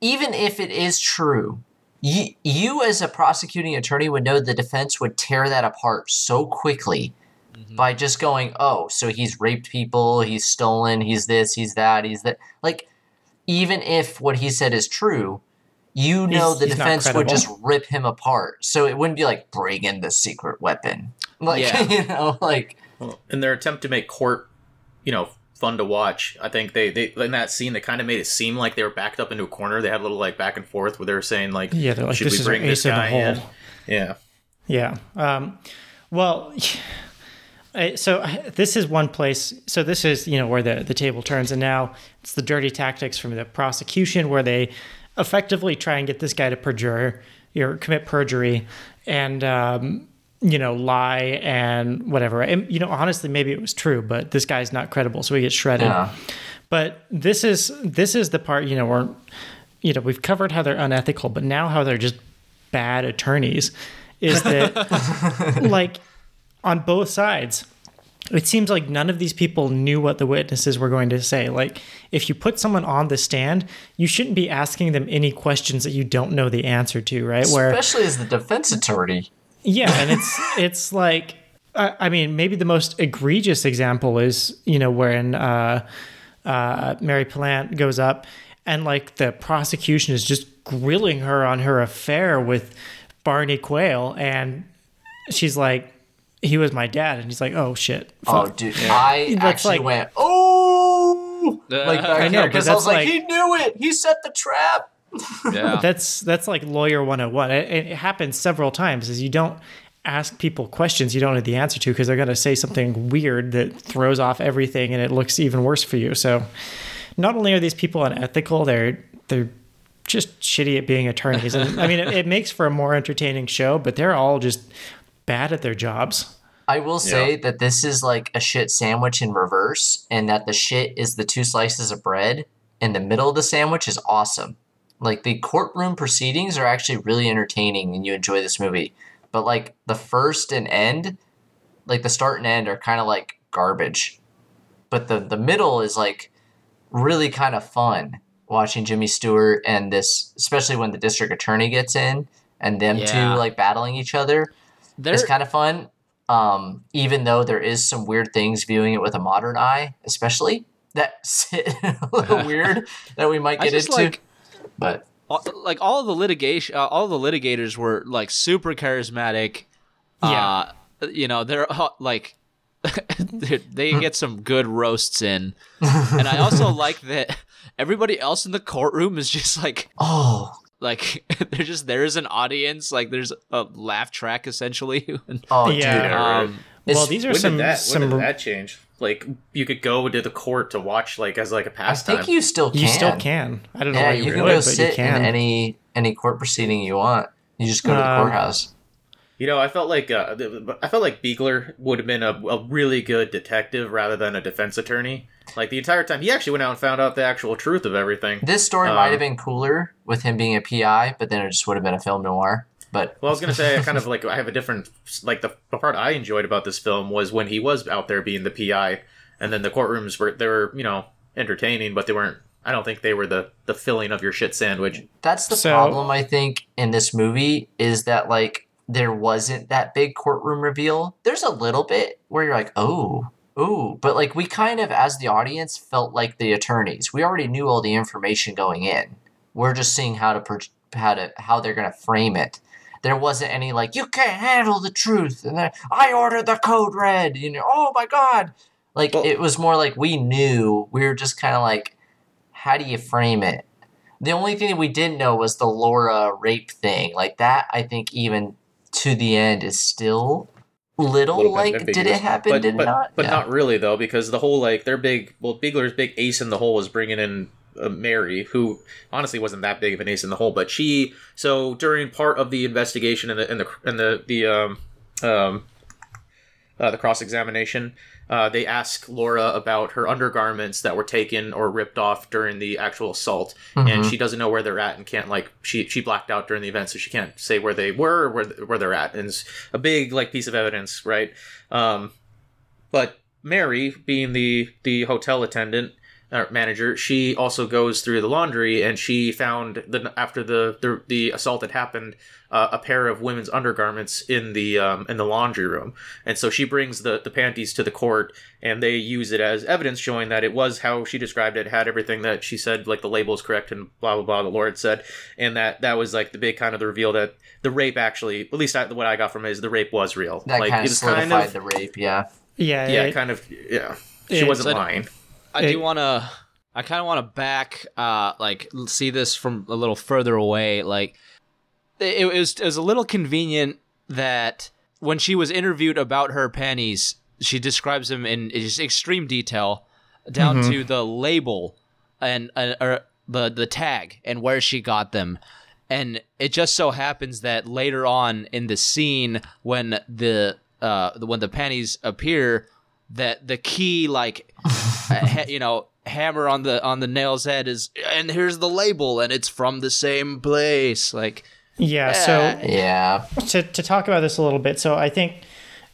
even if it is true, you you as a prosecuting attorney would know the defense would tear that apart so quickly mm-hmm. by just going, "Oh, so he's raped people, he's stolen, he's this, he's that, he's that." Like even if what he said is true, you know He's- the he's defense would just rip him apart. So it wouldn't be like bring in the secret weapon. Like Yeah. you know, like Well, in their attempt to make court, you know, fun to watch, I think they, they in that scene they kind of made it seem like they were backed up into a corner. They had a little like back and forth where they were saying like, Yeah, they're like, should this we is bring this in the guy in? Yeah, Yeah. Um, well, so this is one place. So this is you know where the the table turns, and now it's the dirty tactics from the prosecution, where they effectively try and get this guy to perjure or commit perjury, and um, you know lie and whatever. And you know honestly, maybe it was true, but this guy's not credible, so he gets shredded. yeah. But this is this is the part you know where you know we've covered how they're unethical, but now how they're just bad attorneys is that like on both sides. It seems like none of these people knew what the witnesses were going to say. Like, if you put someone on the stand, you shouldn't be asking them any questions that you don't know the answer to, right? Where Especially as the defense attorney. Yeah, and it's it's like I, I mean maybe the most egregious example is you know when uh, uh, Mary Plant goes up and like the prosecution is just grilling her on her affair with Barney Quill and she's like he was my dad and he's like oh shit Oh, fuck. dude, I That's actually like- went, oh, like I know, but because I was like, like- he knew it. He set the trap. Yeah that's that's like lawyer 101 it, it happens several times is you don't ask people questions you don't know the answer to because they're going to say something weird that throws off everything and it looks even worse for you so not only are these people unethical they're they're just shitty at being attorneys. And I mean, it, it makes for a more entertaining show, but they're all just bad at their jobs. I will say that this is like a shit sandwich in reverse, and that the shit is the two slices of bread, and the middle of the sandwich is awesome. Like the courtroom proceedings are actually really entertaining, and you enjoy this movie. But like the first and end, like the start and end are kind of like garbage. But the the middle is like really kind of fun watching Jimmy Stewart and this, especially when the district attorney gets in and them Yeah. two like battling each other There, it's kind of fun. Um, even though there is some weird things viewing it with a modern eye, especially that sit a little weird that we might get into. like but all- like all of the litigation, uh, all the litigators were like super charismatic. Yeah. Uh, you know, they're uh, like they they get some good roasts in, and I also like that everybody else in the courtroom is just like oh, like they're just there is an audience, like there's a laugh track essentially. oh, Yeah. dude. um, Well, these are some did that? some did that change? Like you could go to the court to watch like as like a pastime. I think you still can. you still can. I don't know Yeah, why you, you, can would, go but sit you can. in any any court proceeding you want. You just go to the Um, courthouse. You know, I felt like uh, I felt like Biegler would have been a, a really good detective rather than a defense attorney. Like the entire time, he actually went out and found out the actual truth of everything. This story might um, have been cooler with him being a PI, but then it just would have been a film noir. But Well, I was gonna say, I kind of like I have a different like the, the part I enjoyed about this film was when he was out there being the PI, and then the courtrooms were they were you know entertaining, but they weren't. I don't think they were the the filling of your shit sandwich. That's the So- problem I think in this movie is that like there wasn't that big courtroom reveal. There's a little bit where you're like, "Oh, ooh," but like we kind of as the audience felt like the attorneys. We already knew all the information going in. We're just seeing how to pro- how to how they're going to frame it. There wasn't any like, "You can't handle the truth." And then I ordered the code red. You know, "Oh my god." Like Well- it was more like we knew. We were just kind of like how do you frame it? The only thing that we didn't know was the Laura rape thing. Like that, I think even to the end is still little, like did it happen? But, did but, not? But Yeah. not really though, because the whole like their big well, Biegler's big ace in the hole was bringing in uh, Mary, who honestly wasn't that big of an ace in the hole, but she. So during part of the investigation and the and the and the the um um uh, the cross examination. Uh, they ask Laura about her undergarments that were taken or ripped off during the actual assault, and Mhm. she doesn't know where they're at and can't like she she blacked out during the event, so she can't say where they were or where where they're at, and it's a big like piece of evidence, right? Um, but Mary, being the the hotel attendant uh, manager, she also goes through the laundry, and she found the after the the, the assault had happened, uh, a pair of women's undergarments in the um, in the laundry room, and so she brings the the panties to the court, and they use it as evidence showing that it was how she described it, had everything that she said, like the label is correct, and blah blah blah. The Lord said, and that that was like the big kind of the reveal that the rape actually, at least I, what I got from it is the rape was real. that like kind of it's solidified kind of the rape. Yeah, yeah, yeah, it- kind of yeah. She It's- wasn't So- lying. I It- do want to. I kind of want to back, uh, like see this from a little further away. Like it, it was, it was a little convenient that when she was interviewed about her panties, she describes them in just extreme detail, down to the label and uh, or the the tag and where she got them. And it just so happens that later on in the scene, when the uh, when the panties appear, that the key like ha- you know hammer on the on the nail's head is and here's the label and it's from the same place like yeah. So yeah. to, to talk about this a little bit, so I think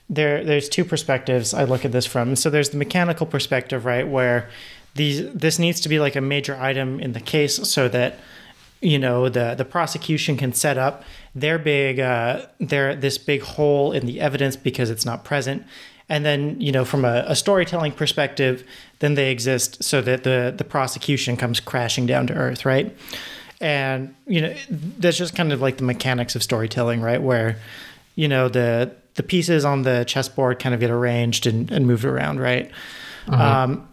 there there's two perspectives I look at this from. So there's the mechanical perspective, right, where these this needs to be like a major item in the case so that you know the the prosecution can set up their big uh, their this big hole in the evidence because it's not present. And then, you know, from a, a storytelling perspective, then they exist so that the the prosecution comes crashing down to earth, right? and you know that's just kind of like the mechanics of storytelling right? Where you know the the pieces on the chessboard kind of get arranged and, and moved around right? Um,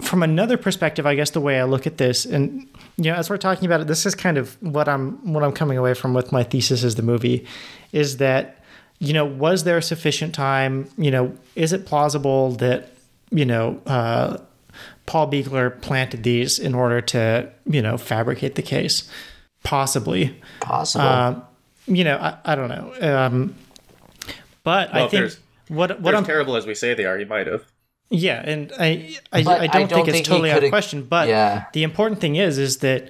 from another perspective i guess the way i look at this and you know as we're talking about it this is kind of what i'm what i'm coming away from with my thesis as the movie is that you know was there sufficient time you know is it plausible that you know uh, Paul Biegler planted these in order to, you know, fabricate the case. possibly. Possible. Um, you know, I, I don't know. Um, but Well, I think what what I'm terrible as we say they are. He might have. yeah, and I I, I I don't don't think it's think he totally out of question. But Yeah. the important thing is is that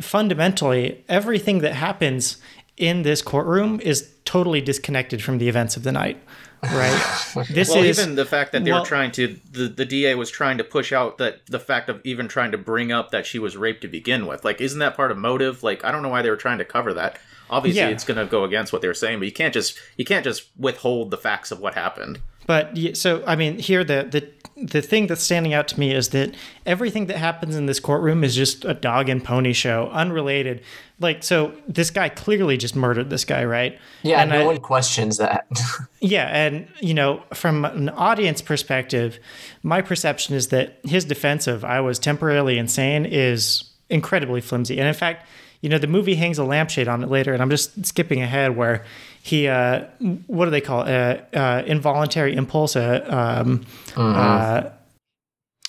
fundamentally everything that happens in this courtroom is totally disconnected from the events of the night. Right. this Well, is even the fact that they well- were trying to, the, the DA was trying to push out that the fact of even trying to bring up that she was raped to begin with. Like, isn't that part of motive? Like, I don't know why they were trying to cover that. Obviously, Yeah. it's going to go against what they were saying, but you can't just you can't just withhold the facts of what happened. But so I mean, here the the the thing that's standing out to me is that everything that happens in this courtroom is just a dog and pony show, unrelated. Like, so this guy clearly just murdered this guy, right? yeah, and no I- one questions that. Yeah, and you know, from an audience perspective, my perception is that his defense of "I was temporarily insane" is incredibly flimsy. And in fact, you know, the movie hangs a lampshade on it later, and I'm just skipping ahead where he, uh, what do they call it? Uh, uh, involuntary impulse, uh, um, uh,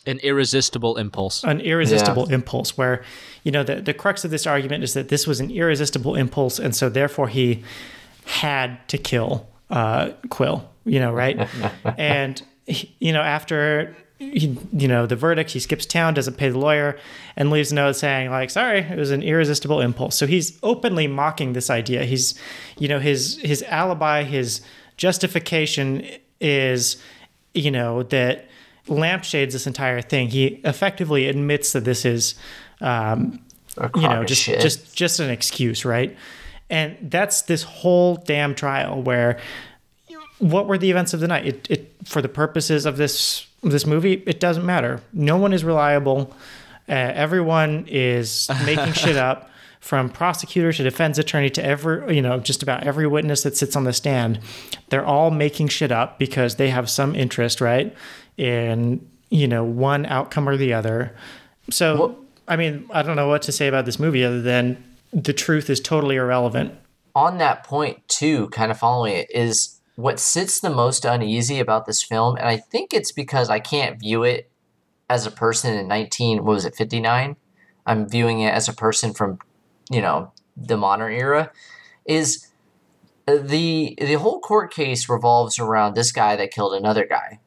An irresistible impulse. an irresistible impulse where you know the, the crux of this argument is that this was an irresistible impulse and so therefore he had to kill uh, quill you know right and he- you know after he, you know the verdict he skips town doesn't pay the lawyer and leaves a note saying like sorry it was an irresistible impulse. So he's openly mocking this idea. He's you know his his alibi his justification is you know that lampshades this entire thing. He effectively admits that this is um, you know just just just an excuse right? And that's this whole damn trial where what were the events of the night? It, it for the purposes of this this movie it doesn't matter. No one is reliable. Uh, everyone is making shit up from prosecutor to defense attorney to every you know just about every witness that sits on the stand. They're all making shit up because they have some interest right in you know one outcome or the other. So i mean i don't know what to say about this movie other than the truth is totally irrelevant. on that point too kind of following it is what sits the most uneasy about this film and i think it's because i can't view it as a person in 19 what was it 59 i'm viewing it as a person from you know the modern era is uh, the the whole court case revolves around this guy that killed another guy.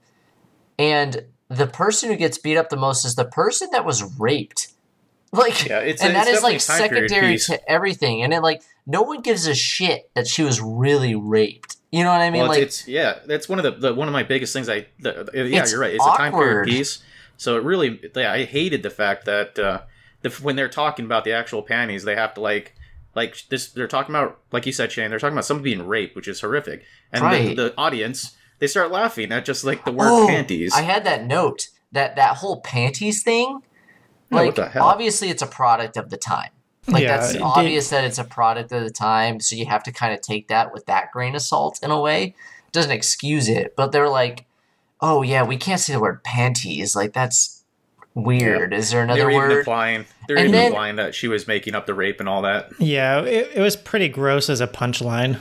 And the person who gets beat up the most is the person that was raped. Like Yeah, it's- and that it's is like definitely a time period secondary to everything and it like no one gives a shit that she was really raped you know what i mean well, like it's, it's yeah, that's one of the, the one of my biggest things. I the, yeah, you're right. It's a time period piece. So it really, yeah, I hated the fact that uh, the, when they're talking about the actual panties, they have to like like this. They're talking about like you said, Shane. They're talking about somebody being raped, which is horrific, and Right. the, the audience they start laughing at just like the word oh, panties. i had that note that that whole panties thing like obviously it's a product of the time like Yeah, that's it- obvious that it's a product of the time so you have to kind of take that with that grain of salt in a way doesn't excuse it but they're like oh yeah we can't say the word panties like that's weird is there they another were even word implying they're And even then- implying that she was making up the rape and all that. Yeah, it, it was pretty gross as a punchline.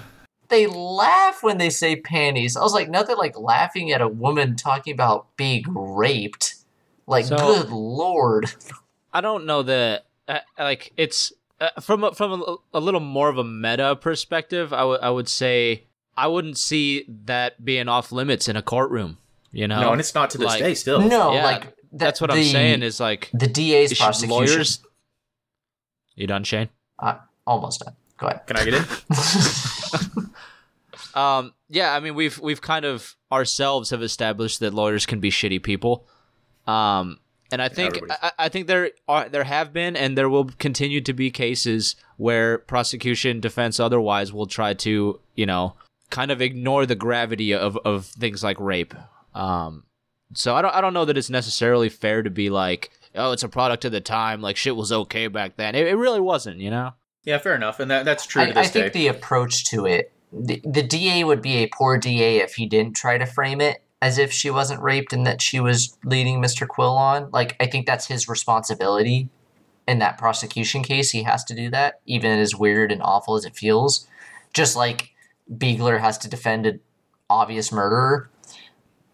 they laugh when they say panties. I was like, nothing like laughing at a woman talking about being raped. Like, So- good lord. I don't know that uh, like it's uh, from a, from a, a little more of a meta perspective. I would I would say I wouldn't see that being off limits in a courtroom. You know, No, and it's not to this like- day still. No, Yeah, like that, that's what I'm saying. Is like the DA's should prosecution. lawyers. You done, Shane? Uh, almost done. Go ahead. Can I get in? Um, yeah, I mean we've we've kind of ourselves have established that lawyers can be shitty people. Um, and I think I, I think there are there have been and there will continue to be cases where prosecution, defense, otherwise will try to you know kind of ignore the gravity of of things like rape. Um, so I don't I don't know that it's necessarily fair to be like oh it's a product of the time like shit was okay back then. It, it really wasn't, you know. Yeah, fair enough, and that that's true I, to I think day. the approach to it, the, the DA would be a poor DA if he didn't try to frame it as if she wasn't raped and that she was leading Mr. Quill on. Like, I think that's his responsibility in that prosecution case. He has to do that, even as weird and awful as it feels. Just like Biegler has to defend an obvious murderer.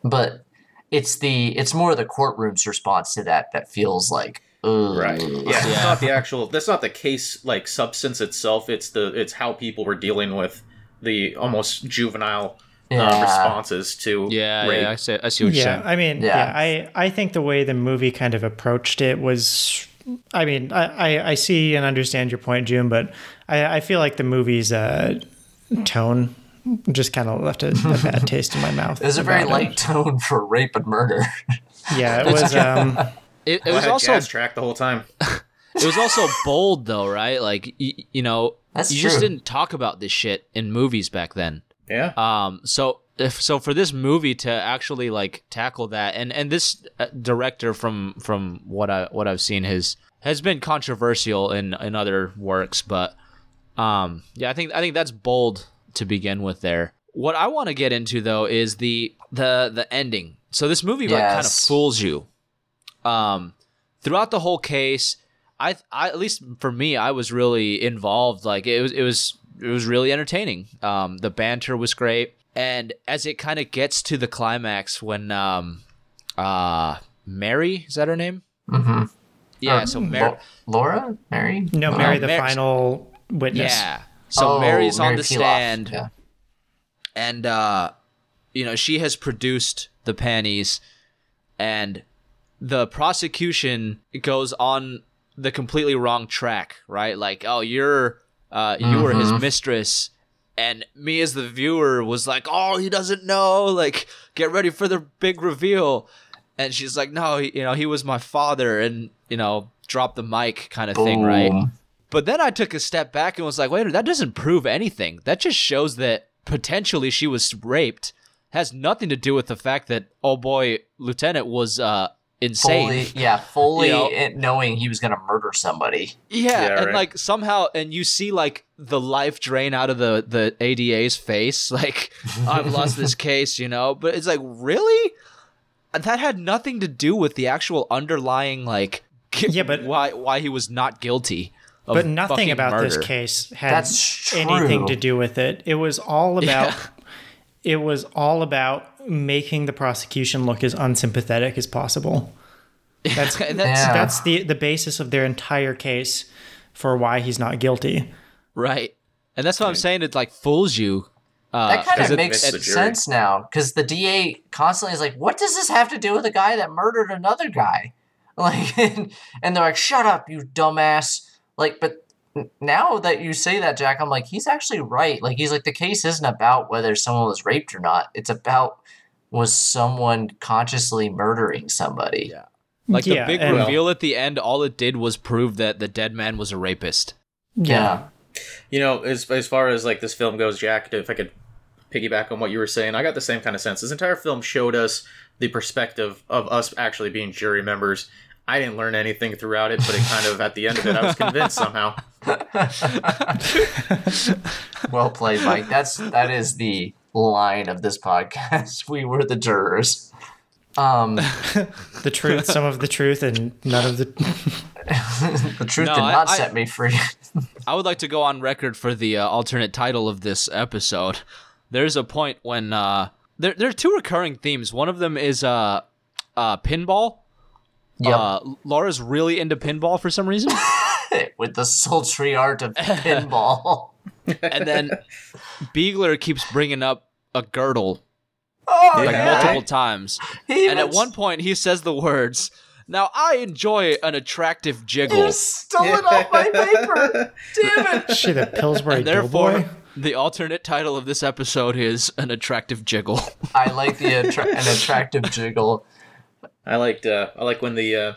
But it's the it's more the courtroom's response to that that feels like Ugh. Right. Yeah, it's not the actual. That's not the case like substance itself. It's the it's how people were dealing with the almost juvenile uh, responses to Yeah, rape. yeah, I see. I see what you're Yeah, saying. I mean, Yeah. yeah, I I think the way the movie kind of approached it was, I mean, I I, I see and understand your point, June, but I, I feel like the movie's uh, tone just kind of left a, a bad taste in my mouth. There's a very about it. light tone for rape and murder. Yeah, it was. Um, It, it Well, I was also jazz track the whole time. it was also bold though, right? Like y- you know, That's you just didn't talk about this shit in movies back then. Yeah. Um, so if so for this movie to actually like tackle that, and and this uh, director from from what I what I've seen has has been controversial in in other works, but um, yeah, I think I think that's bold to begin with. There, what I want to get into though is the the the ending. So this movie like kind of fools you. Um, throughout the whole case, I, I at least for me, I was really involved. Like it was, it was, it was really entertaining. Um, the banter was great, and as it kind of gets to the climax, when um, uh, Mary is that her name? Mm-hmm. Yeah. So Mary. Laura? Mary? no, Mary, the Mar- final witness. Yeah. So Oh, Mary's on the Pilaf. stand. Yeah. and uh you know she has produced the panties and the prosecution goes on the completely wrong track right like oh you're uh you were his mistress and me as the viewer was like oh he doesn't know like get ready for the big reveal and she's like no he, you know he was my father and you know drop the mic kind of thing right but then I took a step back and was like, wait, that doesn't prove anything. That just shows that potentially she was raped. Has nothing to do with the fact that oh boy, Lieutenant was uh insane. Fully, yeah, fully You know? knowing he was gonna murder somebody. Yeah, Yeah, and right. like somehow, and you see like the life drain out of the the ADA's face. Like I've lost this case, you know. But it's like really, that had nothing to do with the actual underlying like. Yeah, but- why why he was not guilty. Of But nothing fucking about this case had That's anything to do with it. It was all about. It was all about making the prosecution look as unsympathetic as possible. That's that's- Yeah. that's the the basis of their entire case for why he's not guilty. Right. And that's what I'm saying. It like fools you. Uh, That kind of makes It's sense now because the DA constantly is like, "What does this have to do with a guy that murdered another guy?" Like, and, and they're like, "Shut up, you dumbass!" Like, but n- now that you say that, Jack, I'm like, he's actually right. Like, he's like, the case isn't about whether someone was raped or not. It's about was someone consciously murdering somebody. Yeah. like Yeah, the big and- reveal at the end, all it did was prove that the dead man was a rapist. Yeah. You know, as as far as like this film goes, Jack, if I could piggyback on what you were saying, I got the same kind of sense. This entire film showed us the perspective of us actually being jury members. I didn't learn anything throughout it, but it kind of at the end of it, I was convinced somehow. Well played, Mike. That's that is the line of this podcast. We were the jurors. Um, The truth, some of the truth, and none of the. the truth No, did I- not I- set me free. I would like to go on record for the uh, alternate title of this episode. There's a point when uh, there there are two recurring themes. One of them is uh, uh, pinball. Yep. Uh, Laura's really into pinball for some reason, With the sultry art of pinball. and then Biegler keeps bringing up a girdle Oh, like yeah. multiple times. He And at one point, he says the words, Now I enjoy an attractive jiggle. You stole it off my paper. Damn it. Shit, the Pillsbury And therefore, Doughboy. the alternate title of this episode is An Attractive Jiggle. I like the attra- an attractive jiggle. I liked uh, I like when the uh,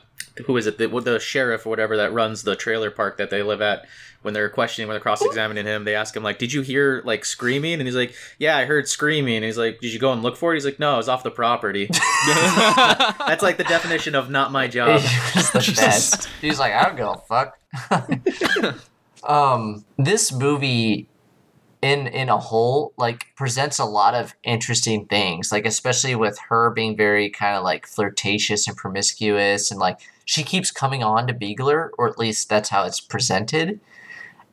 who is it? The, the sheriff or whatever that runs the trailer park that they live at when they're questioning when they're cross examining him they ask him like did you hear like screaming? And he's like yeah I heard screaming. And he's like did you go and look for it? He's like no it was off the property. That's like the definition of not my job. He was the best. He's like, I don't give a fuck. um, this movie, in in a whole, like presents a lot of interesting things. Like especially with her being very kind of like flirtatious and promiscuous, and like she keeps coming on to Biegler, or at least that's how it's presented.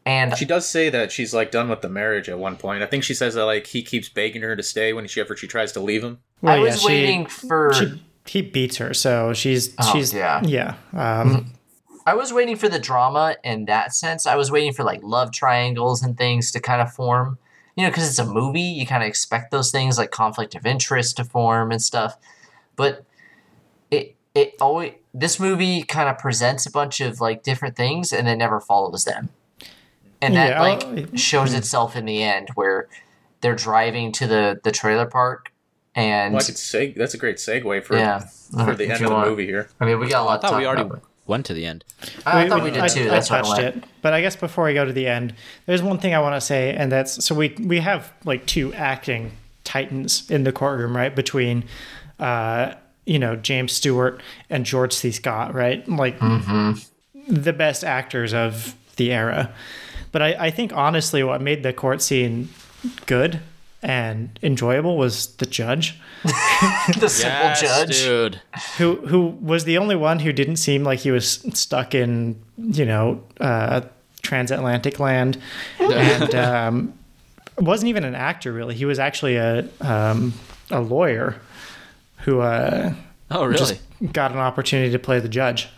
And she does say that she's like done with the marriage at one point I think she says that like he keeps begging her to stay when she ever she tries to leave him Well, I yeah, was she- waiting for. She, he beats her, so she's Oh, she's yeah. yeah. Um, I was waiting for the drama in that sense. I was waiting for like love triangles and things to kind of form. You know, because it's a movie, you kind of expect those things like conflict of interest to form and stuff. But it it always this movie kind of presents a bunch of like different things and then never follows them. And that Yeah, like shows hmm. itself in the end where they're driving to the the trailer park and Well, I could seg- that's a great segue for yeah for the if end of the want. movie here. I mean, we got a lot. to thought we talk already about. Went to the end. I, thought we did I, too. I That's I touched it, but I guess before we go to the end, there's one thing I want to say, and that's so we we have like two acting titans in the courtroom, right? Between, uh, you know, James Stewart and George C. Scott, right? Like the best actors of the era. But I, I think honestly, what made the court scene good and enjoyable was the judge. the simple Yes, judge. dude. who who was the only one who didn't seem like he was stuck in you know uh, transatlantic land, and um, wasn't even an actor really. He was actually a um, a lawyer who uh, Oh, really? just got an opportunity to play the judge.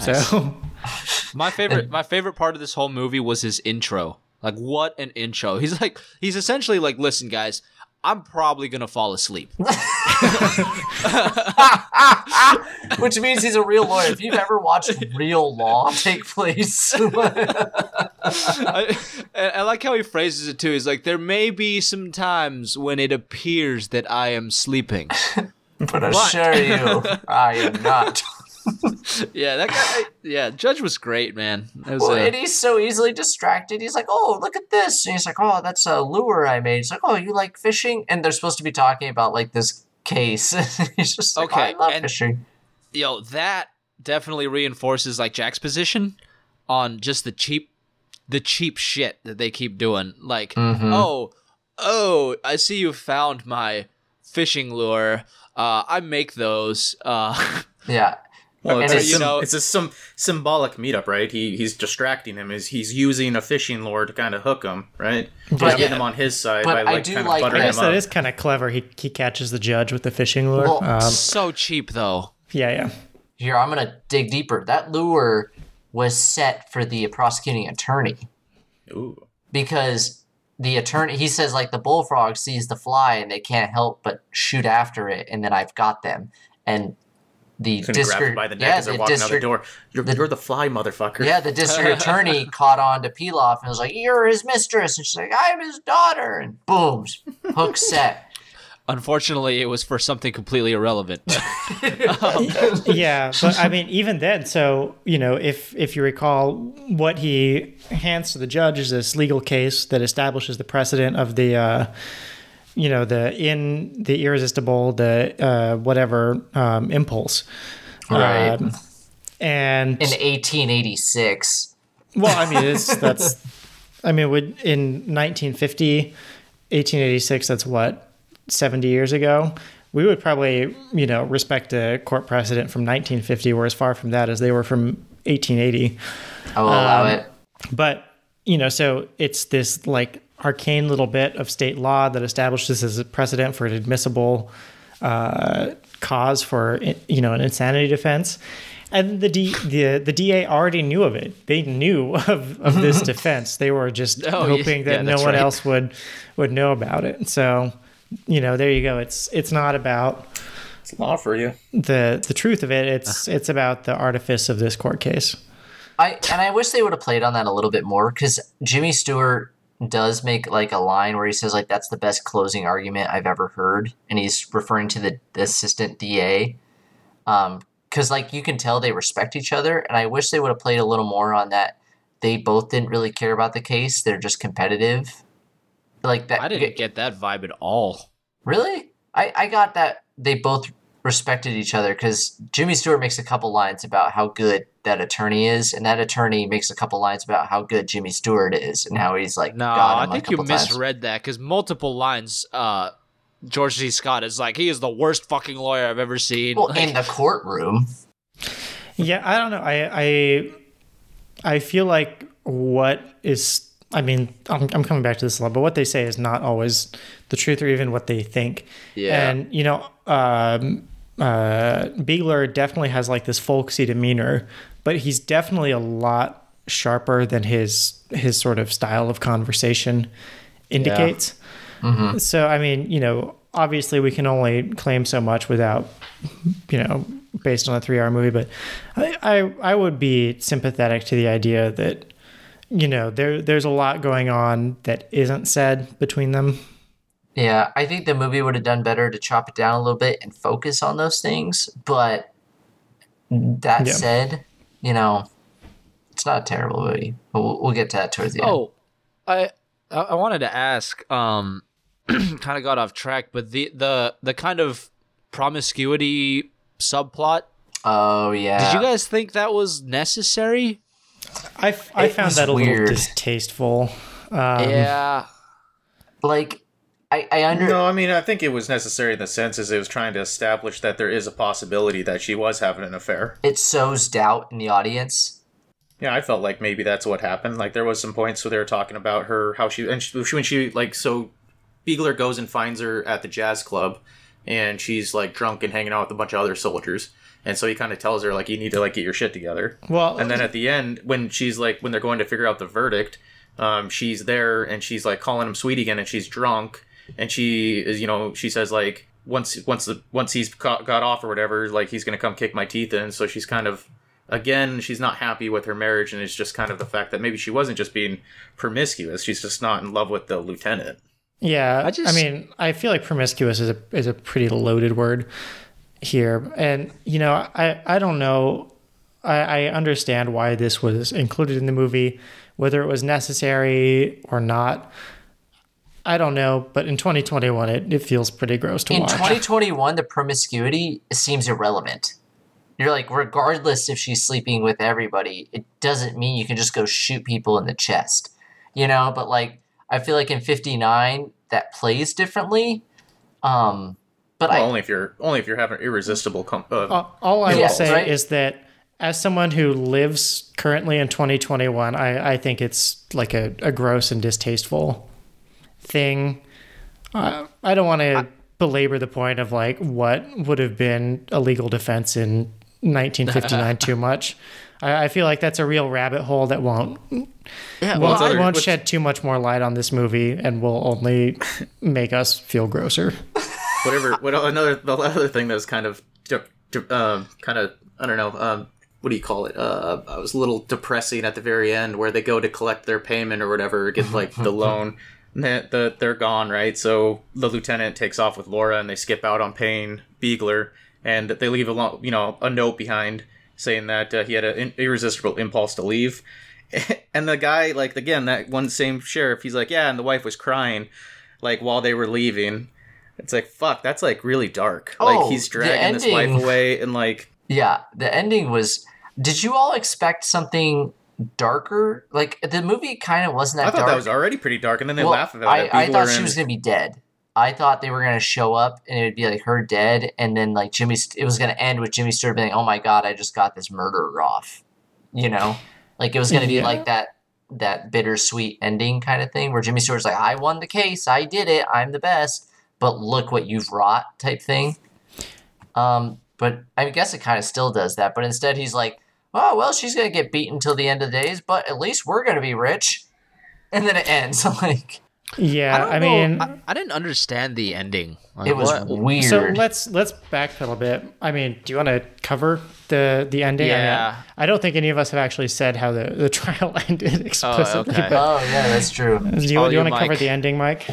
So My favorite my favorite part of this whole movie was his intro. Like what an intro. He's like he's essentially like, listen guys, I'm probably gonna fall asleep. Which means he's a real lawyer. If you've ever watched real law take place, I, I like how he phrases it too. He's like, there may be some times when it appears that I am sleeping. but I assure you, I am not. yeah, that guy. Yeah, Judge was great, man. Was, Well, uh, and he's so easily distracted. He's like, "Oh, look at this!" And he's like, "Oh, that's a lure I made." He's like, "Oh, you like fishing?" And they're supposed to be talking about like this case. he's just like, Okay, "I love and- fishing." yo, that definitely reinforces like Jack's position on just the cheap, the cheap shit that they keep doing. Like, Mhm. oh, oh, I see you found my fishing lure. Uh, I make those. Uh, Yeah, Well, it's, a, it's- you know- it's a some symbolic meetup, right? He he's distracting him. Is he's using a fishing lure to kind of hook him, right? Just But- get him on his side But by I like do kind like of buttering I guess him that up. is kind of clever. He he catches the judge with the fishing lure. Well, um, so cheap though. yeah, yeah. here I'm gonna dig deeper. That lure was set for the prosecuting attorney. Ooh. because the attorney he says like the bullfrog sees the fly and they can't help but shoot after it and then I've got them and the Couldn't grab district by the neck yeah, as they're the walking out the district door. You're, the- you're the fly, motherfucker. yeah the district attorney caught on to Pilaf and was like you're his mistress and she's like I'm his daughter and boom hook set Unfortunately, it was for something completely irrelevant. yeah, but I mean, even then, so you know, if if you recall, what he hands to the judge is this legal case that establishes the precedent of the, uh, you know, the in the irresistible, the uh, whatever um, impulse, Right. Um, and in 1886 well, I mean, it's that's, I mean, would in 1950, 1886, that's what 70 years ago. We would probably, you know, respect a court precedent from 1950, were as far from that as they were from 1880. I will allow Um, it But, you know, so it's this like arcane little bit of state law that establishes as a precedent for an admissible uh, cause for, you know, an insanity defense. And the, D, the the DA already knew of it. They knew of, of this defense. They were just Oh, yeah. hoping that Yeah, no one right. else would would know about it. So, you know, there you go. It's it's not about It's law for you. the the truth of it. It's it's about the artifice of this court case. I and I wish they would have played on that a little bit more because Jimmy Stewart does make like a line where he says like that's the best closing argument I've ever heard, and he's referring to the, the assistant DA. Um, because like you can tell they respect each other, and I wish they would have played a little more on that. They both didn't really care about the case; they're just competitive. Like that. I didn't get that vibe at all. Really? I, I got that they both respected each other because Jimmy Stewart makes a couple lines about how good that attorney is, and that attorney makes a couple lines about how good Jimmy Stewart is and how he's like No, got I him a think you couple times. misread that because multiple lines. Uh, George C. Scott is like he is the worst fucking lawyer I've ever seen. Well, Like, in the courtroom. Yeah, I don't know. I I I feel like what is I mean, I'm, I'm coming back to this a lot, but what they say is not always the truth or even what they think. Yeah. And, you know, um, uh, Biegler definitely has like this folksy demeanor, but he's definitely a lot sharper than his his sort of style of conversation indicates. So I mean, you know, obviously we can only claim so much without, you know, based on a three hour movie, but I, I I would be sympathetic to the idea that, you know, there there's a lot going on that isn't said between them. Yeah, I think the movie would have done better to chop it down a little bit and focus on those things. But that Yeah. said, you know, it's not a terrible movie. But we'll, we'll get to that towards the end. Oh, I I I wanted to ask. Um, kind of got off track, but the the the kind of promiscuity subplot. Oh yeah. Did you guys think that was necessary? I It found that a little distasteful. Um, yeah. like? I I under No, I mean, I think it was necessary in the sense as it was trying to establish that there is a possibility that she was having an affair. it sows doubt in the audience. Yeah, I felt like maybe that's what happened. Like there was some points where they were talking about her how she and she, when she like so Biegler goes and finds her at the jazz club and she's like drunk and hanging out with a bunch of other soldiers. And so he kind of tells her like you need to like get your shit together. Well, And then at the end when she's like when they're going to figure out the verdict, um, she's there and she's like calling him sweet again and she's drunk and she is you know she says like once once the once he's got, got off or whatever like he's gonna come kick my teeth in so she's kind of again she's not happy with her marriage and it's just kind of the fact that maybe she wasn't just being promiscuous she's just not in love with the lieutenant Yeah, I just I mean, I feel like promiscuous is a is a pretty loaded word here, and you know, I I don't know. I, I understand why this was included in the movie, whether it was necessary or not. I don't know, but in 2021, it, it feels pretty gross to watch. In 2021, the promiscuity seems irrelevant. You're like, regardless if she's sleeping with everybody, it doesn't mean you can just go shoot people in the chest, you know. But like, I feel like in 59 that plays differently. Um, but well, I only if you're only if you're having irresistible com- uh, all, all I Yeah, will say right? is that as someone who lives currently in 2021, I, I think it's like a, a gross and distasteful thing. Uh, I don't want to belabor the point of like what would have been a legal defense in 1959 too much. I, I feel like that's a real rabbit hole that won't Yeah. won't, other- won't what's- shed too much more light on this movie and will only make us feel grosser. whatever. What another the other thing that was kind of um, kind of I don't know. Um, what do you call it? Uh, I was a little depressing at the very end where they go to collect their payment or whatever, get like the loan. The, they're gone, right? So the lieutenant takes off with Laura, and they skip out on Payne Biegler, and they leave a lo- you know a note behind saying that uh, he had an irresistible impulse to leave. and the guy, like again, that one same sheriff, he's like, yeah, and the wife was crying, like while they were leaving. It's like fuck, that's like really dark. Oh, like he's dragging his wife away, and like yeah, the ending was. Did you all expect something darker? Like the movie kind of wasn't that I thought dark. that was already pretty dark, and then they Well, laugh about I, it. I Biegler thought she and- was gonna be dead. I thought they were gonna show up and it would be like her dead, and then like Jimmy, it was gonna end with Jimmy Stewart being, "Oh my god, I just got this murderer off," you know, like it was gonna be Yeah. like that that bittersweet ending kind of thing where Jimmy Stewart's like, "I won the case, I did it, I'm the best," but look what you've wrought, type thing. Um, but I guess it kind of still does that, but instead he's like, "Oh well, she's gonna get beaten till the end of the days, but at least we're gonna be rich," and then it ends like. Yeah, I, I, mean, I, I didn't understand the ending. Like, It was what- weird. So let's let's backpedal a bit. I mean, do you want to cover the the ending? I mean, Yeah. I, don't think any of us have actually said how the, the trial ended explicitly. okay. But oh yeah, that's true. do you, you you, want to cover the ending, Mike?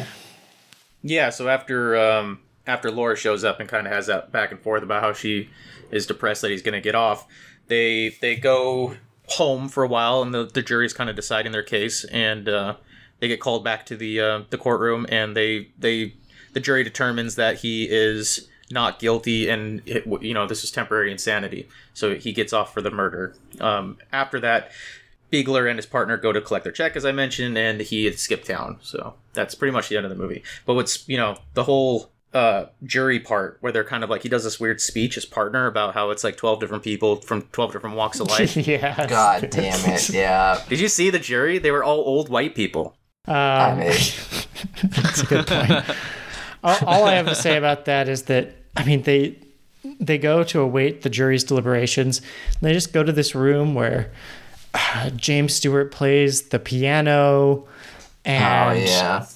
Yeah, so after um after Laura shows up and kind of has that back and forth about how she is depressed that he's going to get off, they they go home for a while and the, the jury's kind of deciding their case and uh, they get called back to the uh, the courtroom and they they the jury determines that he is not guilty and it, you know this is temporary insanity so he gets off for the murder um, after that Biegler and his partner go to collect their check, as I mentioned, and he had skipped town. So that's pretty much the end of the movie. But what's you know the whole uh, jury part where they're kind of like he does this weird speech, his partner, about how it's like twelve different people from twelve different walks of life. yeah. God damn it. Yeah. Did you see the jury? They were all old white people. I Um, mean, that's a good point. all, all I have to say about that is that I mean they they go to await the jury's deliberations. They just go to this room where uh, James Stewart plays the piano, Oh and yeah.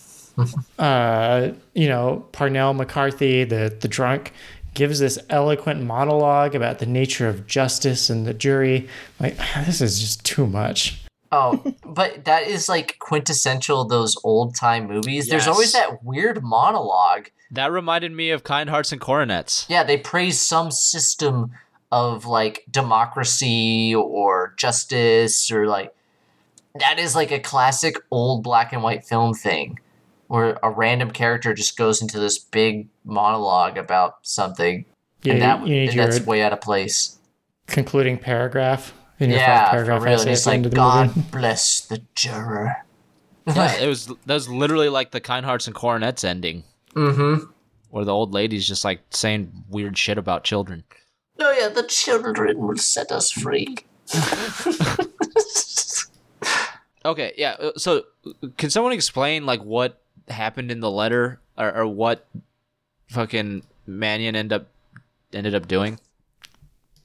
Uh, you know, Parnell McCarthy, the the drunk, gives this eloquent monologue about the nature of justice and the jury. Like this is just too much. Oh, but that is like quintessential those old time movies. There's always that weird monologue. That reminded me of Kind Hearts and Coronets. Yeah, they praise some system of like democracy or justice or like that is like a classic old black and white film thing where a random character just goes into this big monologue about something Yeah, and that you need and your that's way out of place. concluding paragraph in your five Yeah, for paragraph real. essay And at it's like the God movie. bless the juror. Yeah, it was that was literally like the Kind Hearts and Coronets ending, mm-hmm. where the old lady's just like saying weird shit about children. Oh yeah, the children will set us free. Okay, yeah. uh, So, uh, can someone explain like what happened in the letter, or, or what fucking Manion end up ended up doing?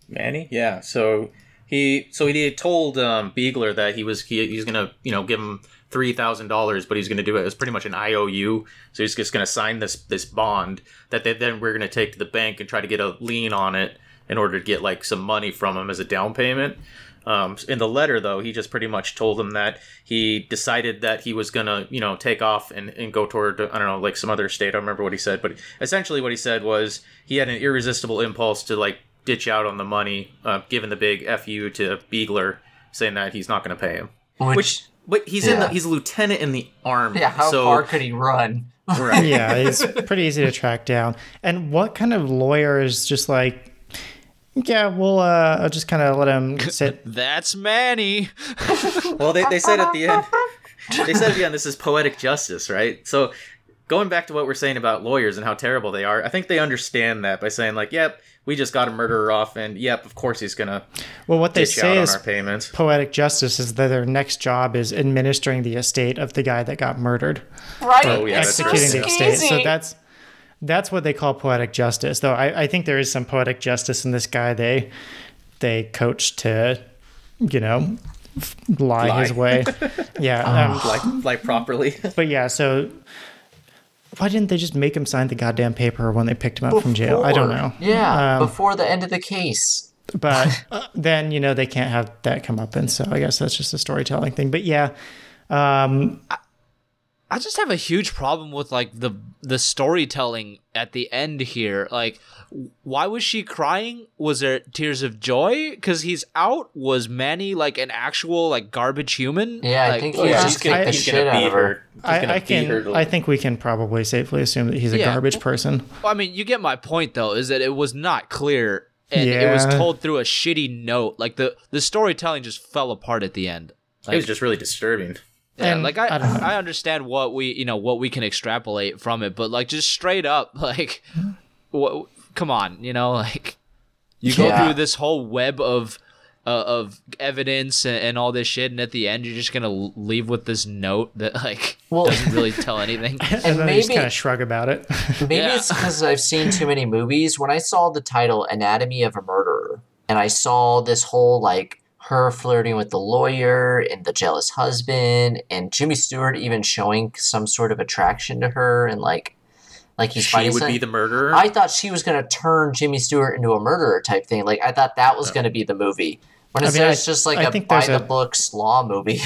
Manny, yeah. So he so he told um, Biegler that he was he, he's gonna you know give him three thousand dollars, but he's gonna do it as pretty much an IOU. So he's just gonna sign this this bond that they, then we're gonna take to the bank and try to get a lien on it in order to get like some money from him as a down payment. Um, in the letter, though, he just pretty much told him that he decided that he was gonna, you know, take off and, and go toward, I don't know, like some other state. I don't remember what he said, but essentially what he said was he had an irresistible impulse to like ditch out on the money, uh, giving the big fu to Biegler, saying that he's not going to pay him. Which, Which, but he's in the he's a lieutenant in the army. yeah, how so, far could he run? Right. yeah, it's pretty easy to track down. And what kind of lawyer is just like, yeah, we'll uh, I'll just kind of let him sit. That's Manny. Well, they, they said at the end, they said at the end, this is poetic justice, right? So, going back to what we're saying about lawyers and how terrible they are, I think they understand that by saying like, "Yep, we just got a murderer off, and yep, of course he's gonna Well, what they out say is our payments." poetic justice is that their next job is administering the estate of the guy that got murdered, Right? Oh, yeah, executing right. the estate. So that's that's what they call poetic justice. Though I, I think there is some poetic justice in this guy. They they coach to, you know, f- lie, Lie. his way. Yeah. Um, Like, like properly. But yeah, so why didn't they just make him sign the goddamn paper when they picked him up from jail? I don't know. Yeah, Um, before the end of the case. but uh, then you know they can't have that come up, and so I guess that's just a storytelling thing. But yeah, um, I just have a huge problem with like the the storytelling at the end here. Like, why was she crying? Was there tears of joy because he's out? Was Manny like an actual like garbage human? Yeah, I Like, think Oh, he yeah. just He's gonna- kicked the he's shit gonna out beat of her. her. I, I beat her can I think we can probably safely assume that he's a Yeah. garbage person. Well, I mean, you get my point though. Is that it was not clear and it was told through a shitty note. Like the the storytelling just fell apart at the end. Like, it was just really disturbing. Yeah, And like I, I. I understand what we you know what we can extrapolate from it, but like just straight up, like, what? Come on, you know, like you go Yeah. through this whole web of uh, of evidence and, and all this shit, and at the end you're just gonna leave with this note that like Well- doesn't really tell anything. And, then they just kind of shrug about it. Maybe Yeah. it's because I've seen too many movies. When I saw the title Anatomy of a Murderer, and I saw this whole like her flirting with the lawyer and the jealous husband, and Jimmy Stewart even showing some sort of attraction to her, and like, like he's She fighting would be the murderer. I thought she was gonna turn Jimmy Stewart into a murderer type thing. Like I thought that was gonna be the movie. When I instead mean, I- it's just like I a think by there's the a- books law movie.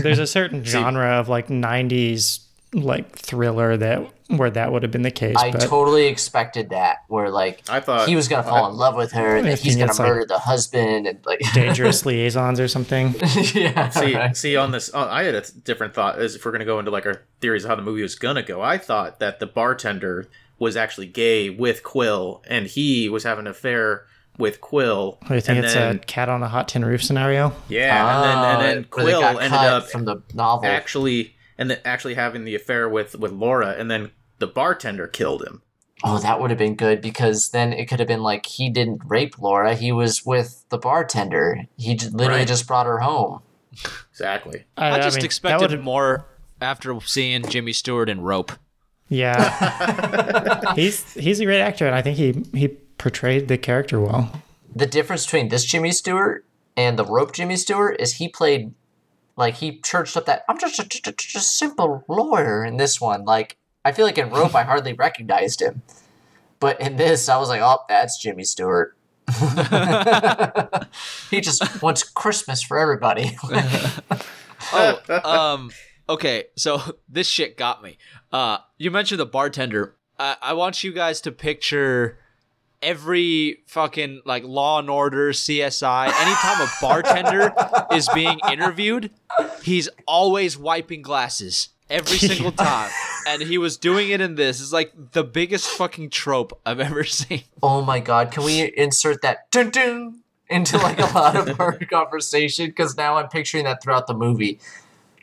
There's a certain genre of like '90s like thriller that where that would have been the case. I but totally expected that, where like I thought he was gonna fall in love with her, and I he's gonna it's like murder the husband, and like dangerous liaisons or something. yeah, see, right. see on this, uh, I had a different thought. As if we're gonna go into like our theories of how the movie was gonna go, I thought that the bartender was actually gay with Quill, and he was having an affair with Quill. I think and it's then, a cat on a hot tin roof scenario. yeah, and then and then Oh, where they Quill ended up from the novel. actually and then actually having the affair with with Laura, and then the bartender killed him. oh, that would have been good because then it could have been like he didn't rape Laura; he was with the bartender. He j- literally Right. just brought her home. Exactly. I, just mean, expected more after seeing Jimmy Stewart in Rope. Yeah, he's he's a great actor, and I think he he portrayed the character well. The difference between this Jimmy Stewart and the rope Jimmy Stewart is he played like he churched up that I'm just a, just a, just a simple lawyer in this one. Like I feel like in rope I hardly recognized him, but in this I was like, oh, that's Jimmy Stewart. he just wants Christmas for everybody. Oh, um, okay. So this shit got me. Uh, you mentioned the bartender. I, I want you guys to picture every fucking like Law and Order, CSI. Anytime a bartender is being interviewed, he's always wiping glasses every single time, and he was doing it in this. It's like the biggest fucking trope I've ever seen. oh my god, can we insert that dun dun into like a lot of our conversation? Because now I'm picturing that throughout the movie.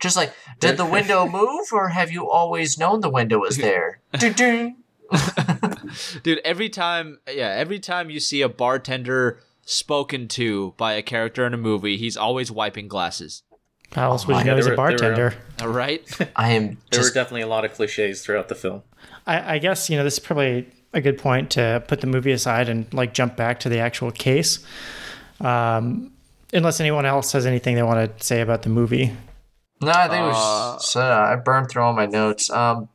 Just like, did the window move, or have you always known the window was there? Dun dun. Dude, every time, yeah, every time you see a bartender spoken to by a character in a movie, he's always wiping glasses. How else would you know he's there a were- were, bartender? All right. I am There just were definitely a lot of cliches throughout the film. I, I guess you know this is probably a good point to put the movie aside and like jump back to the actual case. Um, unless anyone else has anything they want to say about the movie. No, I think it was. So, uh, I burned through all my notes. Um,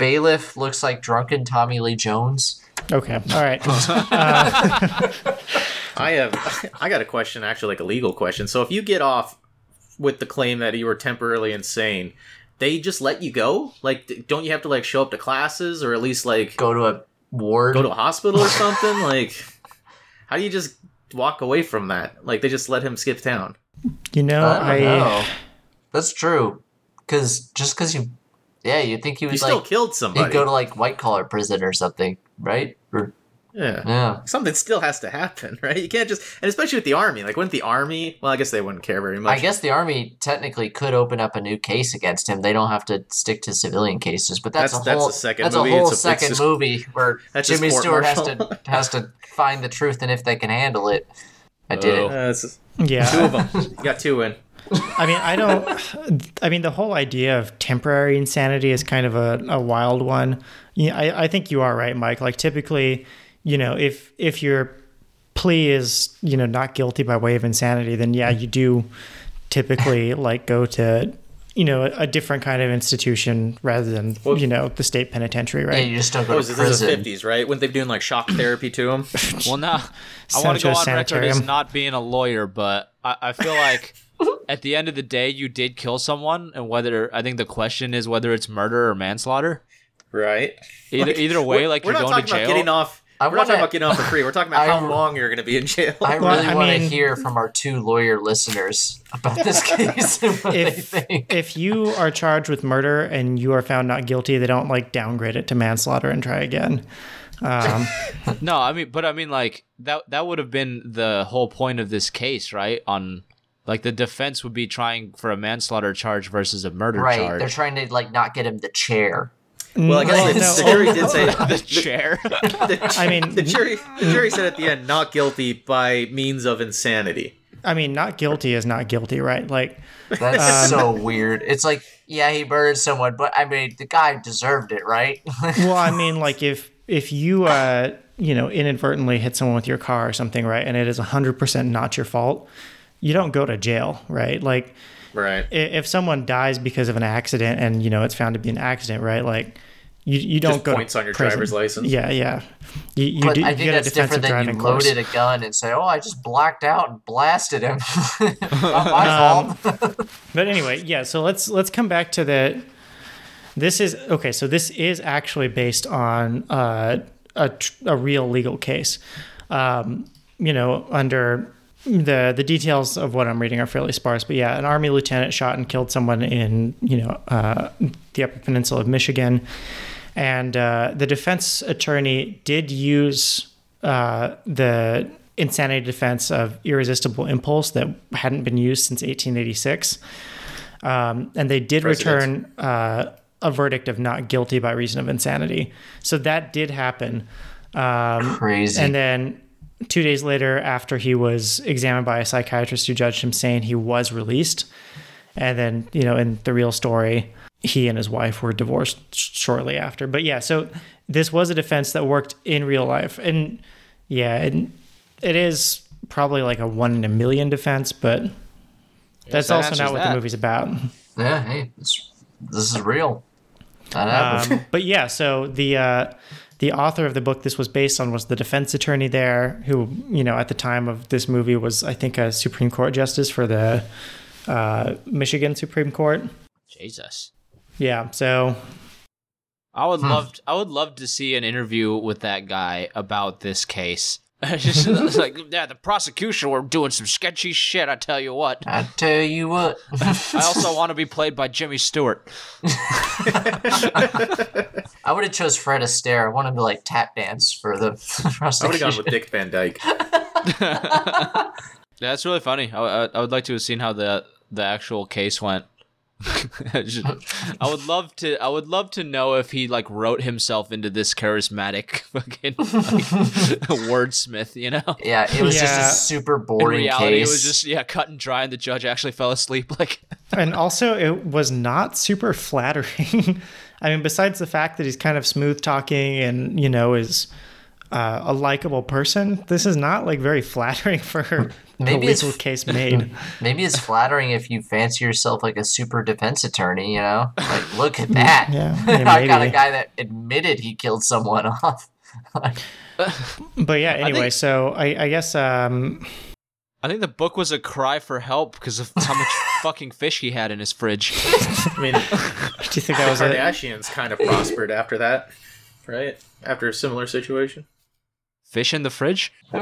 bailiff looks like drunken Tommy Lee Jones. Okay, all right. Uh, I have I got a question actually like a legal question. So if you get off with the claim that you were temporarily insane, they just let you go? Like don't you have to like show up to classes or at least like Go to a ward. go to a hospital or something? like how do you just walk away from that? Like they just let him skip town. You know, I I, don't know. That's true. Because just because you, yeah, you think he You was still like killed somebody. he'd go to like white collar prison or something, right? Or, yeah. yeah. Something still has to happen, right? You can't just and especially with the army. Like wouldn't the army well I guess they wouldn't care very much. I guess the army technically could open up a new case against him. They don't have to stick to civilian cases, but that's, That's- a that's whole a second that's movie. a whole It's a- it's second just- movie where That's Jimmy Stewart has to has to find the truth and if they can handle it. I did Oh. it. Uh, it's- yeah. two of them. You got two in. I mean, I don't. I mean, the whole idea of temporary insanity is kind of a, a wild one. Yeah, I, I think you are right, Mike. Like typically, you know, if if your plea is you know not guilty by way of insanity, then yeah, you do typically like go to you know a, a different kind of institution rather than you know the state penitentiary, right? Yeah, you just don't go What was to this? This is the prison. fifties, right? Wouldn't they be doing like shock therapy to him? Well, now I want to to go a on record as not being a lawyer, but I, I feel like at the end of the day, you did kill someone, and whether I think the question is whether it's murder or manslaughter. right? Either either way, We're- like we're you're not going to talking jail. about getting off. I we're not wanna- talking about getting off for free. We're talking about I- how long you're going to be in jail. I really I want to mean- hear from our two lawyer listeners about this case and what if they think. if you are charged with murder and you are found not guilty, they don't like downgrade it to manslaughter and try again. Um, No, I mean, but I mean, like that that would have been the whole point of this case, right? On like the defense would be trying for a manslaughter charge versus a murder charge. Right, charge. they're trying to like not get him the chair. well, I guess Well, the, no. the jury did say. the chair. the- I mean- the jury. The jury said at the end, not guilty by means of insanity. I mean, not guilty is not guilty, right? Like, That's so weird. It's like, yeah, he murdered someone, but I mean, the guy deserved it, right? well, I mean, like if if you uh you know inadvertently hit someone with your car or something, right, and it is hundred percent not your fault, you don't go to jail, right? Like Right. if someone dies because of an accident and you know it's found to be an accident, right? Like you you don't Just go points to on your prison. driver's license. Yeah, yeah. You you, but do, I you think get a that's different defensive than you driving course. loaded a gun and say, "Oh, I just blacked out and blasted him." not my Um. But anyway, yeah. So let's let's come back to the. This is okay. So this is actually based on uh, a tr- a real legal case. Um, you know, under the the details of what I'm reading are fairly sparse, but yeah, an army lieutenant shot and killed someone in you know uh, the Upper Peninsula of Michigan, and uh, the defense attorney did use uh, the insanity defense of irresistible impulse that hadn't been used since 1886, um, and they did Precedent. return uh, a verdict of not guilty by reason of insanity. So that did happen. Um, Crazy. and then two days later, after he was examined by a psychiatrist who judged him sane, he was released. And then, you know, in the real story, he and his wife were divorced sh- shortly after. But yeah, so this was a defense that worked in real life. And, Yeah, it, it is probably like a one in a million defense, but that's that also not what the movie's about. Yeah, hey, it's, this is real. That. Um, but yeah, so the uh, the author of the book this was based on was the defense attorney there, who you know at the time of this movie was I think a Supreme Court justice for the uh, Michigan Supreme Court. Jesus. Yeah, so I would love I would love to see an interview with that guy about this case. Just it's like, yeah, the prosecution were doing some sketchy shit. I tell you what. I tell you what. I also want to be played by Jimmy Stewart. I would have chose Fred Astaire. I wanted to like tap dance for the I would have prosecution. gone with Dick Van Dyke. Yeah, that's really funny. I, I, I would like to have seen how the the actual case went. I would love to. I would love to know if he like wrote himself into this charismatic fucking like, wordsmith. You know, Yeah, it was Yeah. just a super in boring reality, case. it was just yeah, cut and dry, and the judge actually fell asleep. Like, and also it was not super flattering. I mean, besides the fact that he's kind of smooth talking and you know is uh, a likable person, this is not like very flattering for the Maybe it's- legal case made. Maybe it's flattering if you fancy yourself like a super defense attorney, you know? Like, look at that. Yeah, yeah, I got a guy that admitted he killed someone off. But yeah, anyway, think- so I, I guess um, I think the book was a cry for help because of how much fucking fish he had in his fridge. I mean, do you think that the was it? Kardashians kind of prospered after that, right? After a similar situation. Fish in the fridge? I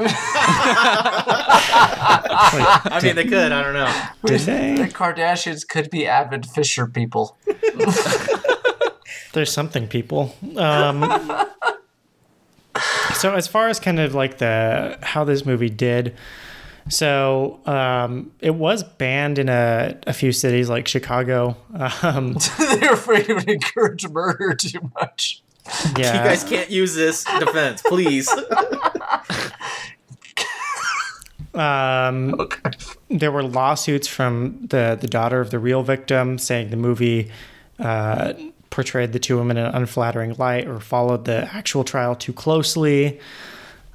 mean, they could. I don't know. Did The they? Kardashians could be avid fisher people. There's something, people. Um, so as far as kind of like the how this movie did, so um, it was banned in a, a few cities like Chicago. Um, They're afraid it would encourage murder too much. Yeah, You guys can't use this defense, please. Um, Okay. there were lawsuits from the the daughter of the real victim saying the movie uh, portrayed the two women in an unflattering light or followed the actual trial too closely.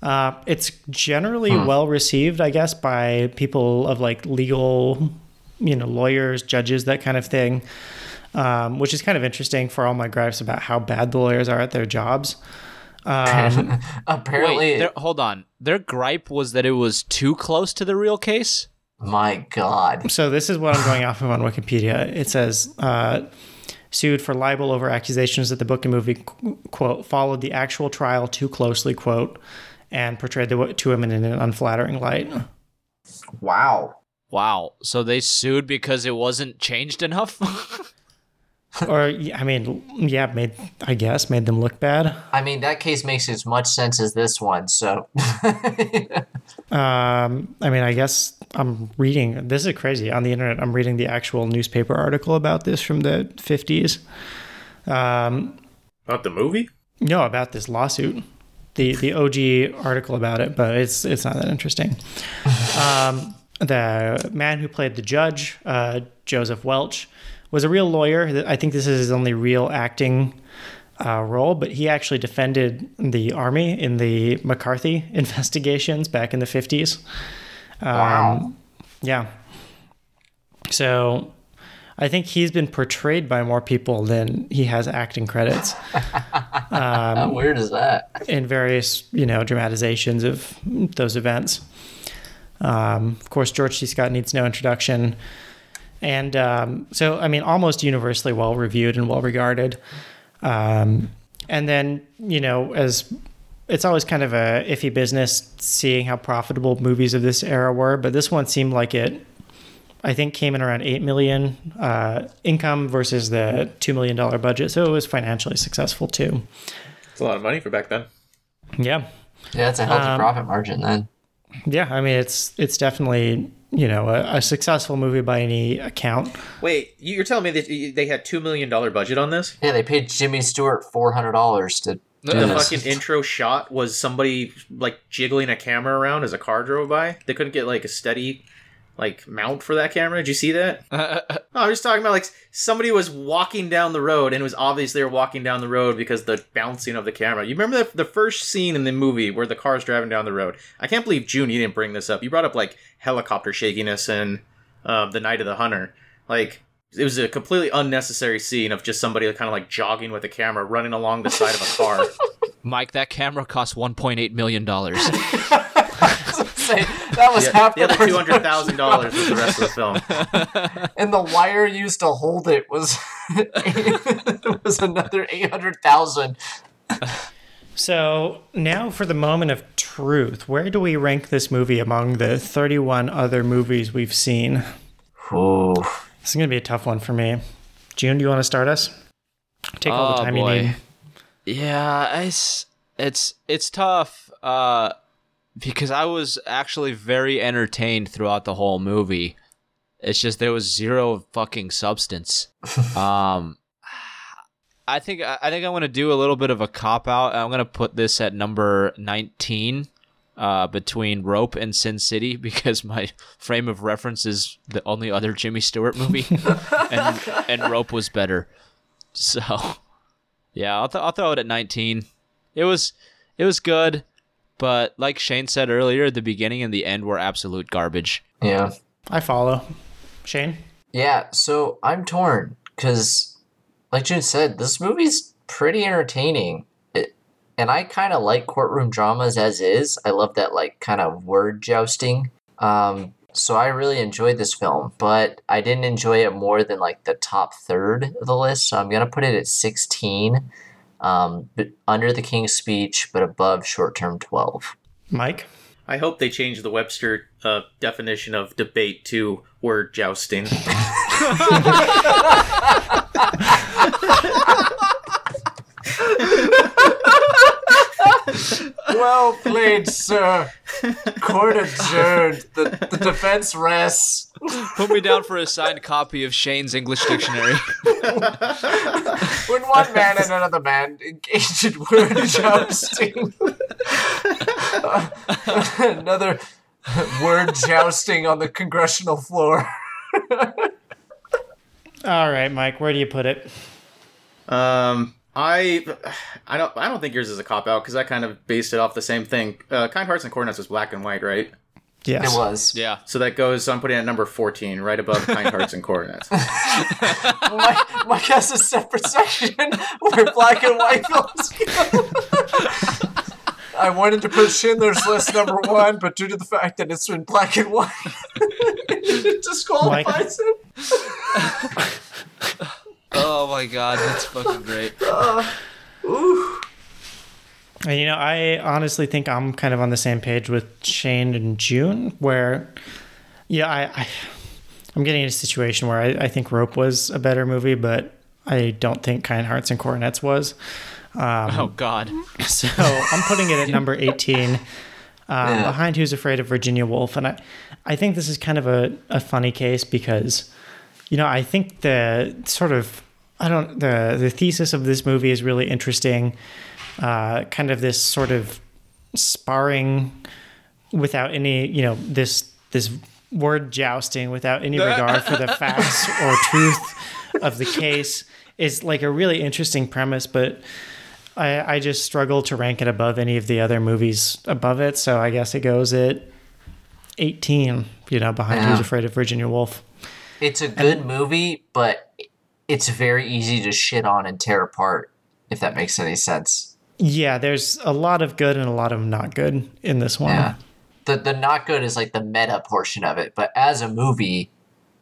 Uh, it's generally well received, I guess, by people of like legal, you know, lawyers, judges, that kind of thing. Um, which is kind of interesting for all my gripes about how bad the lawyers are at their jobs. Um, Apparently, Wait, hold on. Their gripe was that it was too close to the real case? my God. So this is what I'm going off of on Wikipedia. It says uh, sued for libel over accusations that the book and movie quote followed the actual trial too closely quote and portrayed the wo- two women in an unflattering light. Wow. Wow. So they sued because it wasn't changed enough? or I mean, yeah, made I guess made them look bad. I mean, that case makes as much sense as this one, so. Um, I mean, I guess I'm reading. This is crazy on the internet. I'm reading the actual newspaper article about this from the 50s. Um, About the movie? No, about this lawsuit. The the OG article about it, but it's it's not that interesting. Um, the man who played the judge, uh, Joseph Welch, was a real lawyer. I think this is his only real acting uh, role, but he actually defended the army in the McCarthy investigations back in the fifties. Um, Wow. Yeah. So I think he's been portrayed by more people than he has acting credits How weird is that? in various, you know, dramatizations of those events. Um, of course, George C. Scott needs no introduction. And um, so, I mean, almost universally well reviewed and well regarded. Um, and then, you know, as it's always kind of a iffy business seeing how profitable movies of this era were, but this one seemed like it. I think came in around eight million uh, income versus the two million dollar budget, so it was financially successful too. It's a lot of money for back then. Yeah, Yeah, that's a healthy Um, profit margin then. yeah. I mean, it's it's definitely you know a, a successful movie by any account. Wait, you- you're telling me that they had two million dollar budget on this? Yeah, they paid Jimmy Stewart four hundred dollars to do The this. fucking intro shot was somebody like jiggling a camera around as a car drove by. They couldn't get like a steady like mount for that camera. Did you see that? No, I'm just talking about like somebody was walking down the road and it was obvious they were walking down the road because the bouncing of the camera. You remember the, the first scene in the movie where the car's driving down the road? I can't believe June you didn't bring this up. You brought up like helicopter shakiness and uh, the Night of the Hunter. Like it was a completely unnecessary scene of just somebody kind of like jogging with a camera running along the side of a car. Mike, that camera cost 1.8 million dollars. Say, that was Yeah, half the other two hundred thousand dollars was the rest of the film. and the wire used to hold it was was another eight hundred thousand. So now for the moment of truth. Where do we rank this movie among the 31 other movies we've seen? Ooh. This is going to be a tough one for me. June, do you want to start us? Take all the Oh, time boy. you need. Yeah, it's it's it's tough uh because I was actually very entertained throughout the whole movie. It's just there was zero fucking substance. um I think I I think I'm going to do a little bit of a cop out. I'm going to put this at number 19 uh between Rope and Sin City because my frame of reference is the only other Jimmy Stewart movie and and Rope was better. So yeah, I'll, th- I'll throw it at 19. It was it was good, but like Shane said earlier, the beginning and the end were absolute garbage. Yeah. I follow. Shane? Yeah, so I'm torn because, like June said, this movie's pretty entertaining. It, and I kind of like courtroom dramas as is. I love that, like, kind of word jousting. Um, so I really enjoyed this film, but I didn't enjoy it more than, like, the top third of the list. So I'm going to put it at 16, um, but under The King's Speech, but above Short Term 12. Mike? I hope they change the Webster uh, definition of debate to word jousting. Well played, sir. Court adjourned. The, the defense rests. Put me down for a signed copy of Shane's English Dictionary. When one man and another man engage in word jousting. another word jousting on the congressional floor. All right, Mike, where do you put it? Um, I, I don't, I don't think yours is a cop out because I kind of based it off the same thing. Uh, kind Hearts and Coronets was black and white, right? Yes. It was. yeah. So that goes. So I'm putting it at number 14, right above Kind Hearts and Coronets. Mike, Mike has a separate section where black and white films go. I wanted to put Schindler's List number one, but due to the fact that it's in black and white, it disqualifies it. Oh my god, that's fucking great. Uh, and, you know, I honestly think I'm kind of on the same page with Shane and June, where, yeah, I, I I'm getting in a situation where I, I think Rope was a better movie, but I don't think Kind Hearts and Coronets was. Oh god. So I'm putting it at number 18, um, Yeah. behind Who's Afraid of Virginia Woolf. And I, I think this is kind of a, a funny case because, you know, I think the sort of, I don't, the, the thesis of this movie is really interesting. Uh, kind of this sort of sparring without any, you know, this, this word jousting without any regard for the facts or truth of the case is like a really interesting premise, but I, I just struggle to rank it above any of the other movies above it. So I guess it goes at 18, you know, behind Yeah. Who's Afraid of Virginia Woolf. It's a good movie, but it's very easy to shit on and tear apart, if that makes any sense. Yeah, there's a lot of good and a lot of not good in this one. Yeah. The the not good is like the meta portion of it, but as a movie,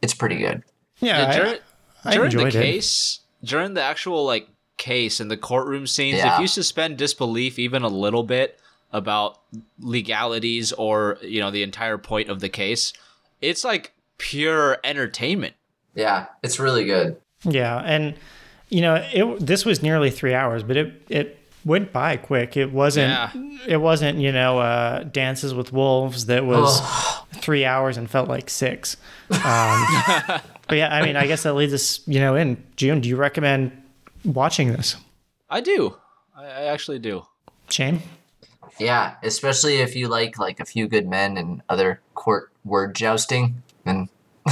it's pretty good. Yeah, Yeah, I- during, I during the enjoyed it. case, during the actual like case and the courtroom scenes, Yeah. if you suspend disbelief even a little bit about legalities or you know the entire point of the case, it's like pure entertainment. Yeah, it's really good. Yeah, and you know, it this was nearly three hours, but it it went by quick. It wasn't. Yeah. It wasn't. You know, uh, Dances with Wolves that was three hours and felt like six. Um, but yeah, I mean, I guess that leads us. You know, in June, do you recommend watching this, I do. I, I actually do. Shane? Yeah, especially if you like like a few good men and other court word jousting. and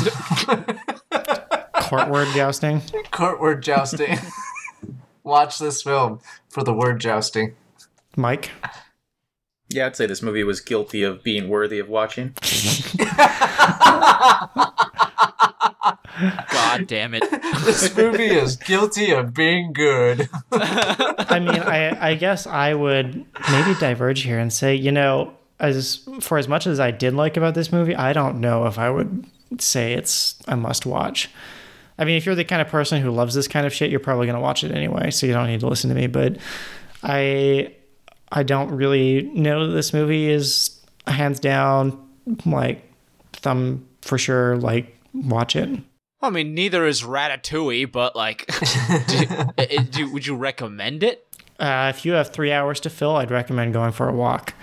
court word jousting. court word jousting. Watch this film for the word jousting. Mike. Yeah, I'd say this movie was guilty of being worthy of watching. God damn it. This movie is guilty of being good. I mean, I I guess I would maybe diverge here and say, you know, as for as much as I did like about this movie, I don't know if I would say it's a must watch. I mean, if you're the kind of person who loves this kind of shit, you're probably going to watch it anyway, so you don't need to listen to me, but I I don't really know that this movie is hands down like thumb for sure like watch it. I mean, neither is Ratatouille, but like, do, do, would you recommend it? Uh, if you have three hours to fill, I'd recommend going for a walk.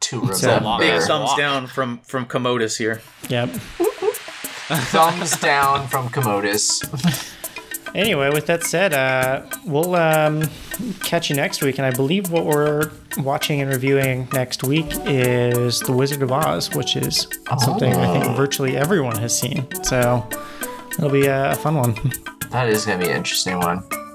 To a remember. Big thumbs Walk. down from from Commodus here. Yep. Thumbs down from Commodus. Anyway, with that said, uh, we'll um, catch you next week. And I believe what we're watching and reviewing next week is The Wizard of Oz, which is something I think virtually everyone has seen. So it'll be a, a fun one. That is gonna be an interesting one.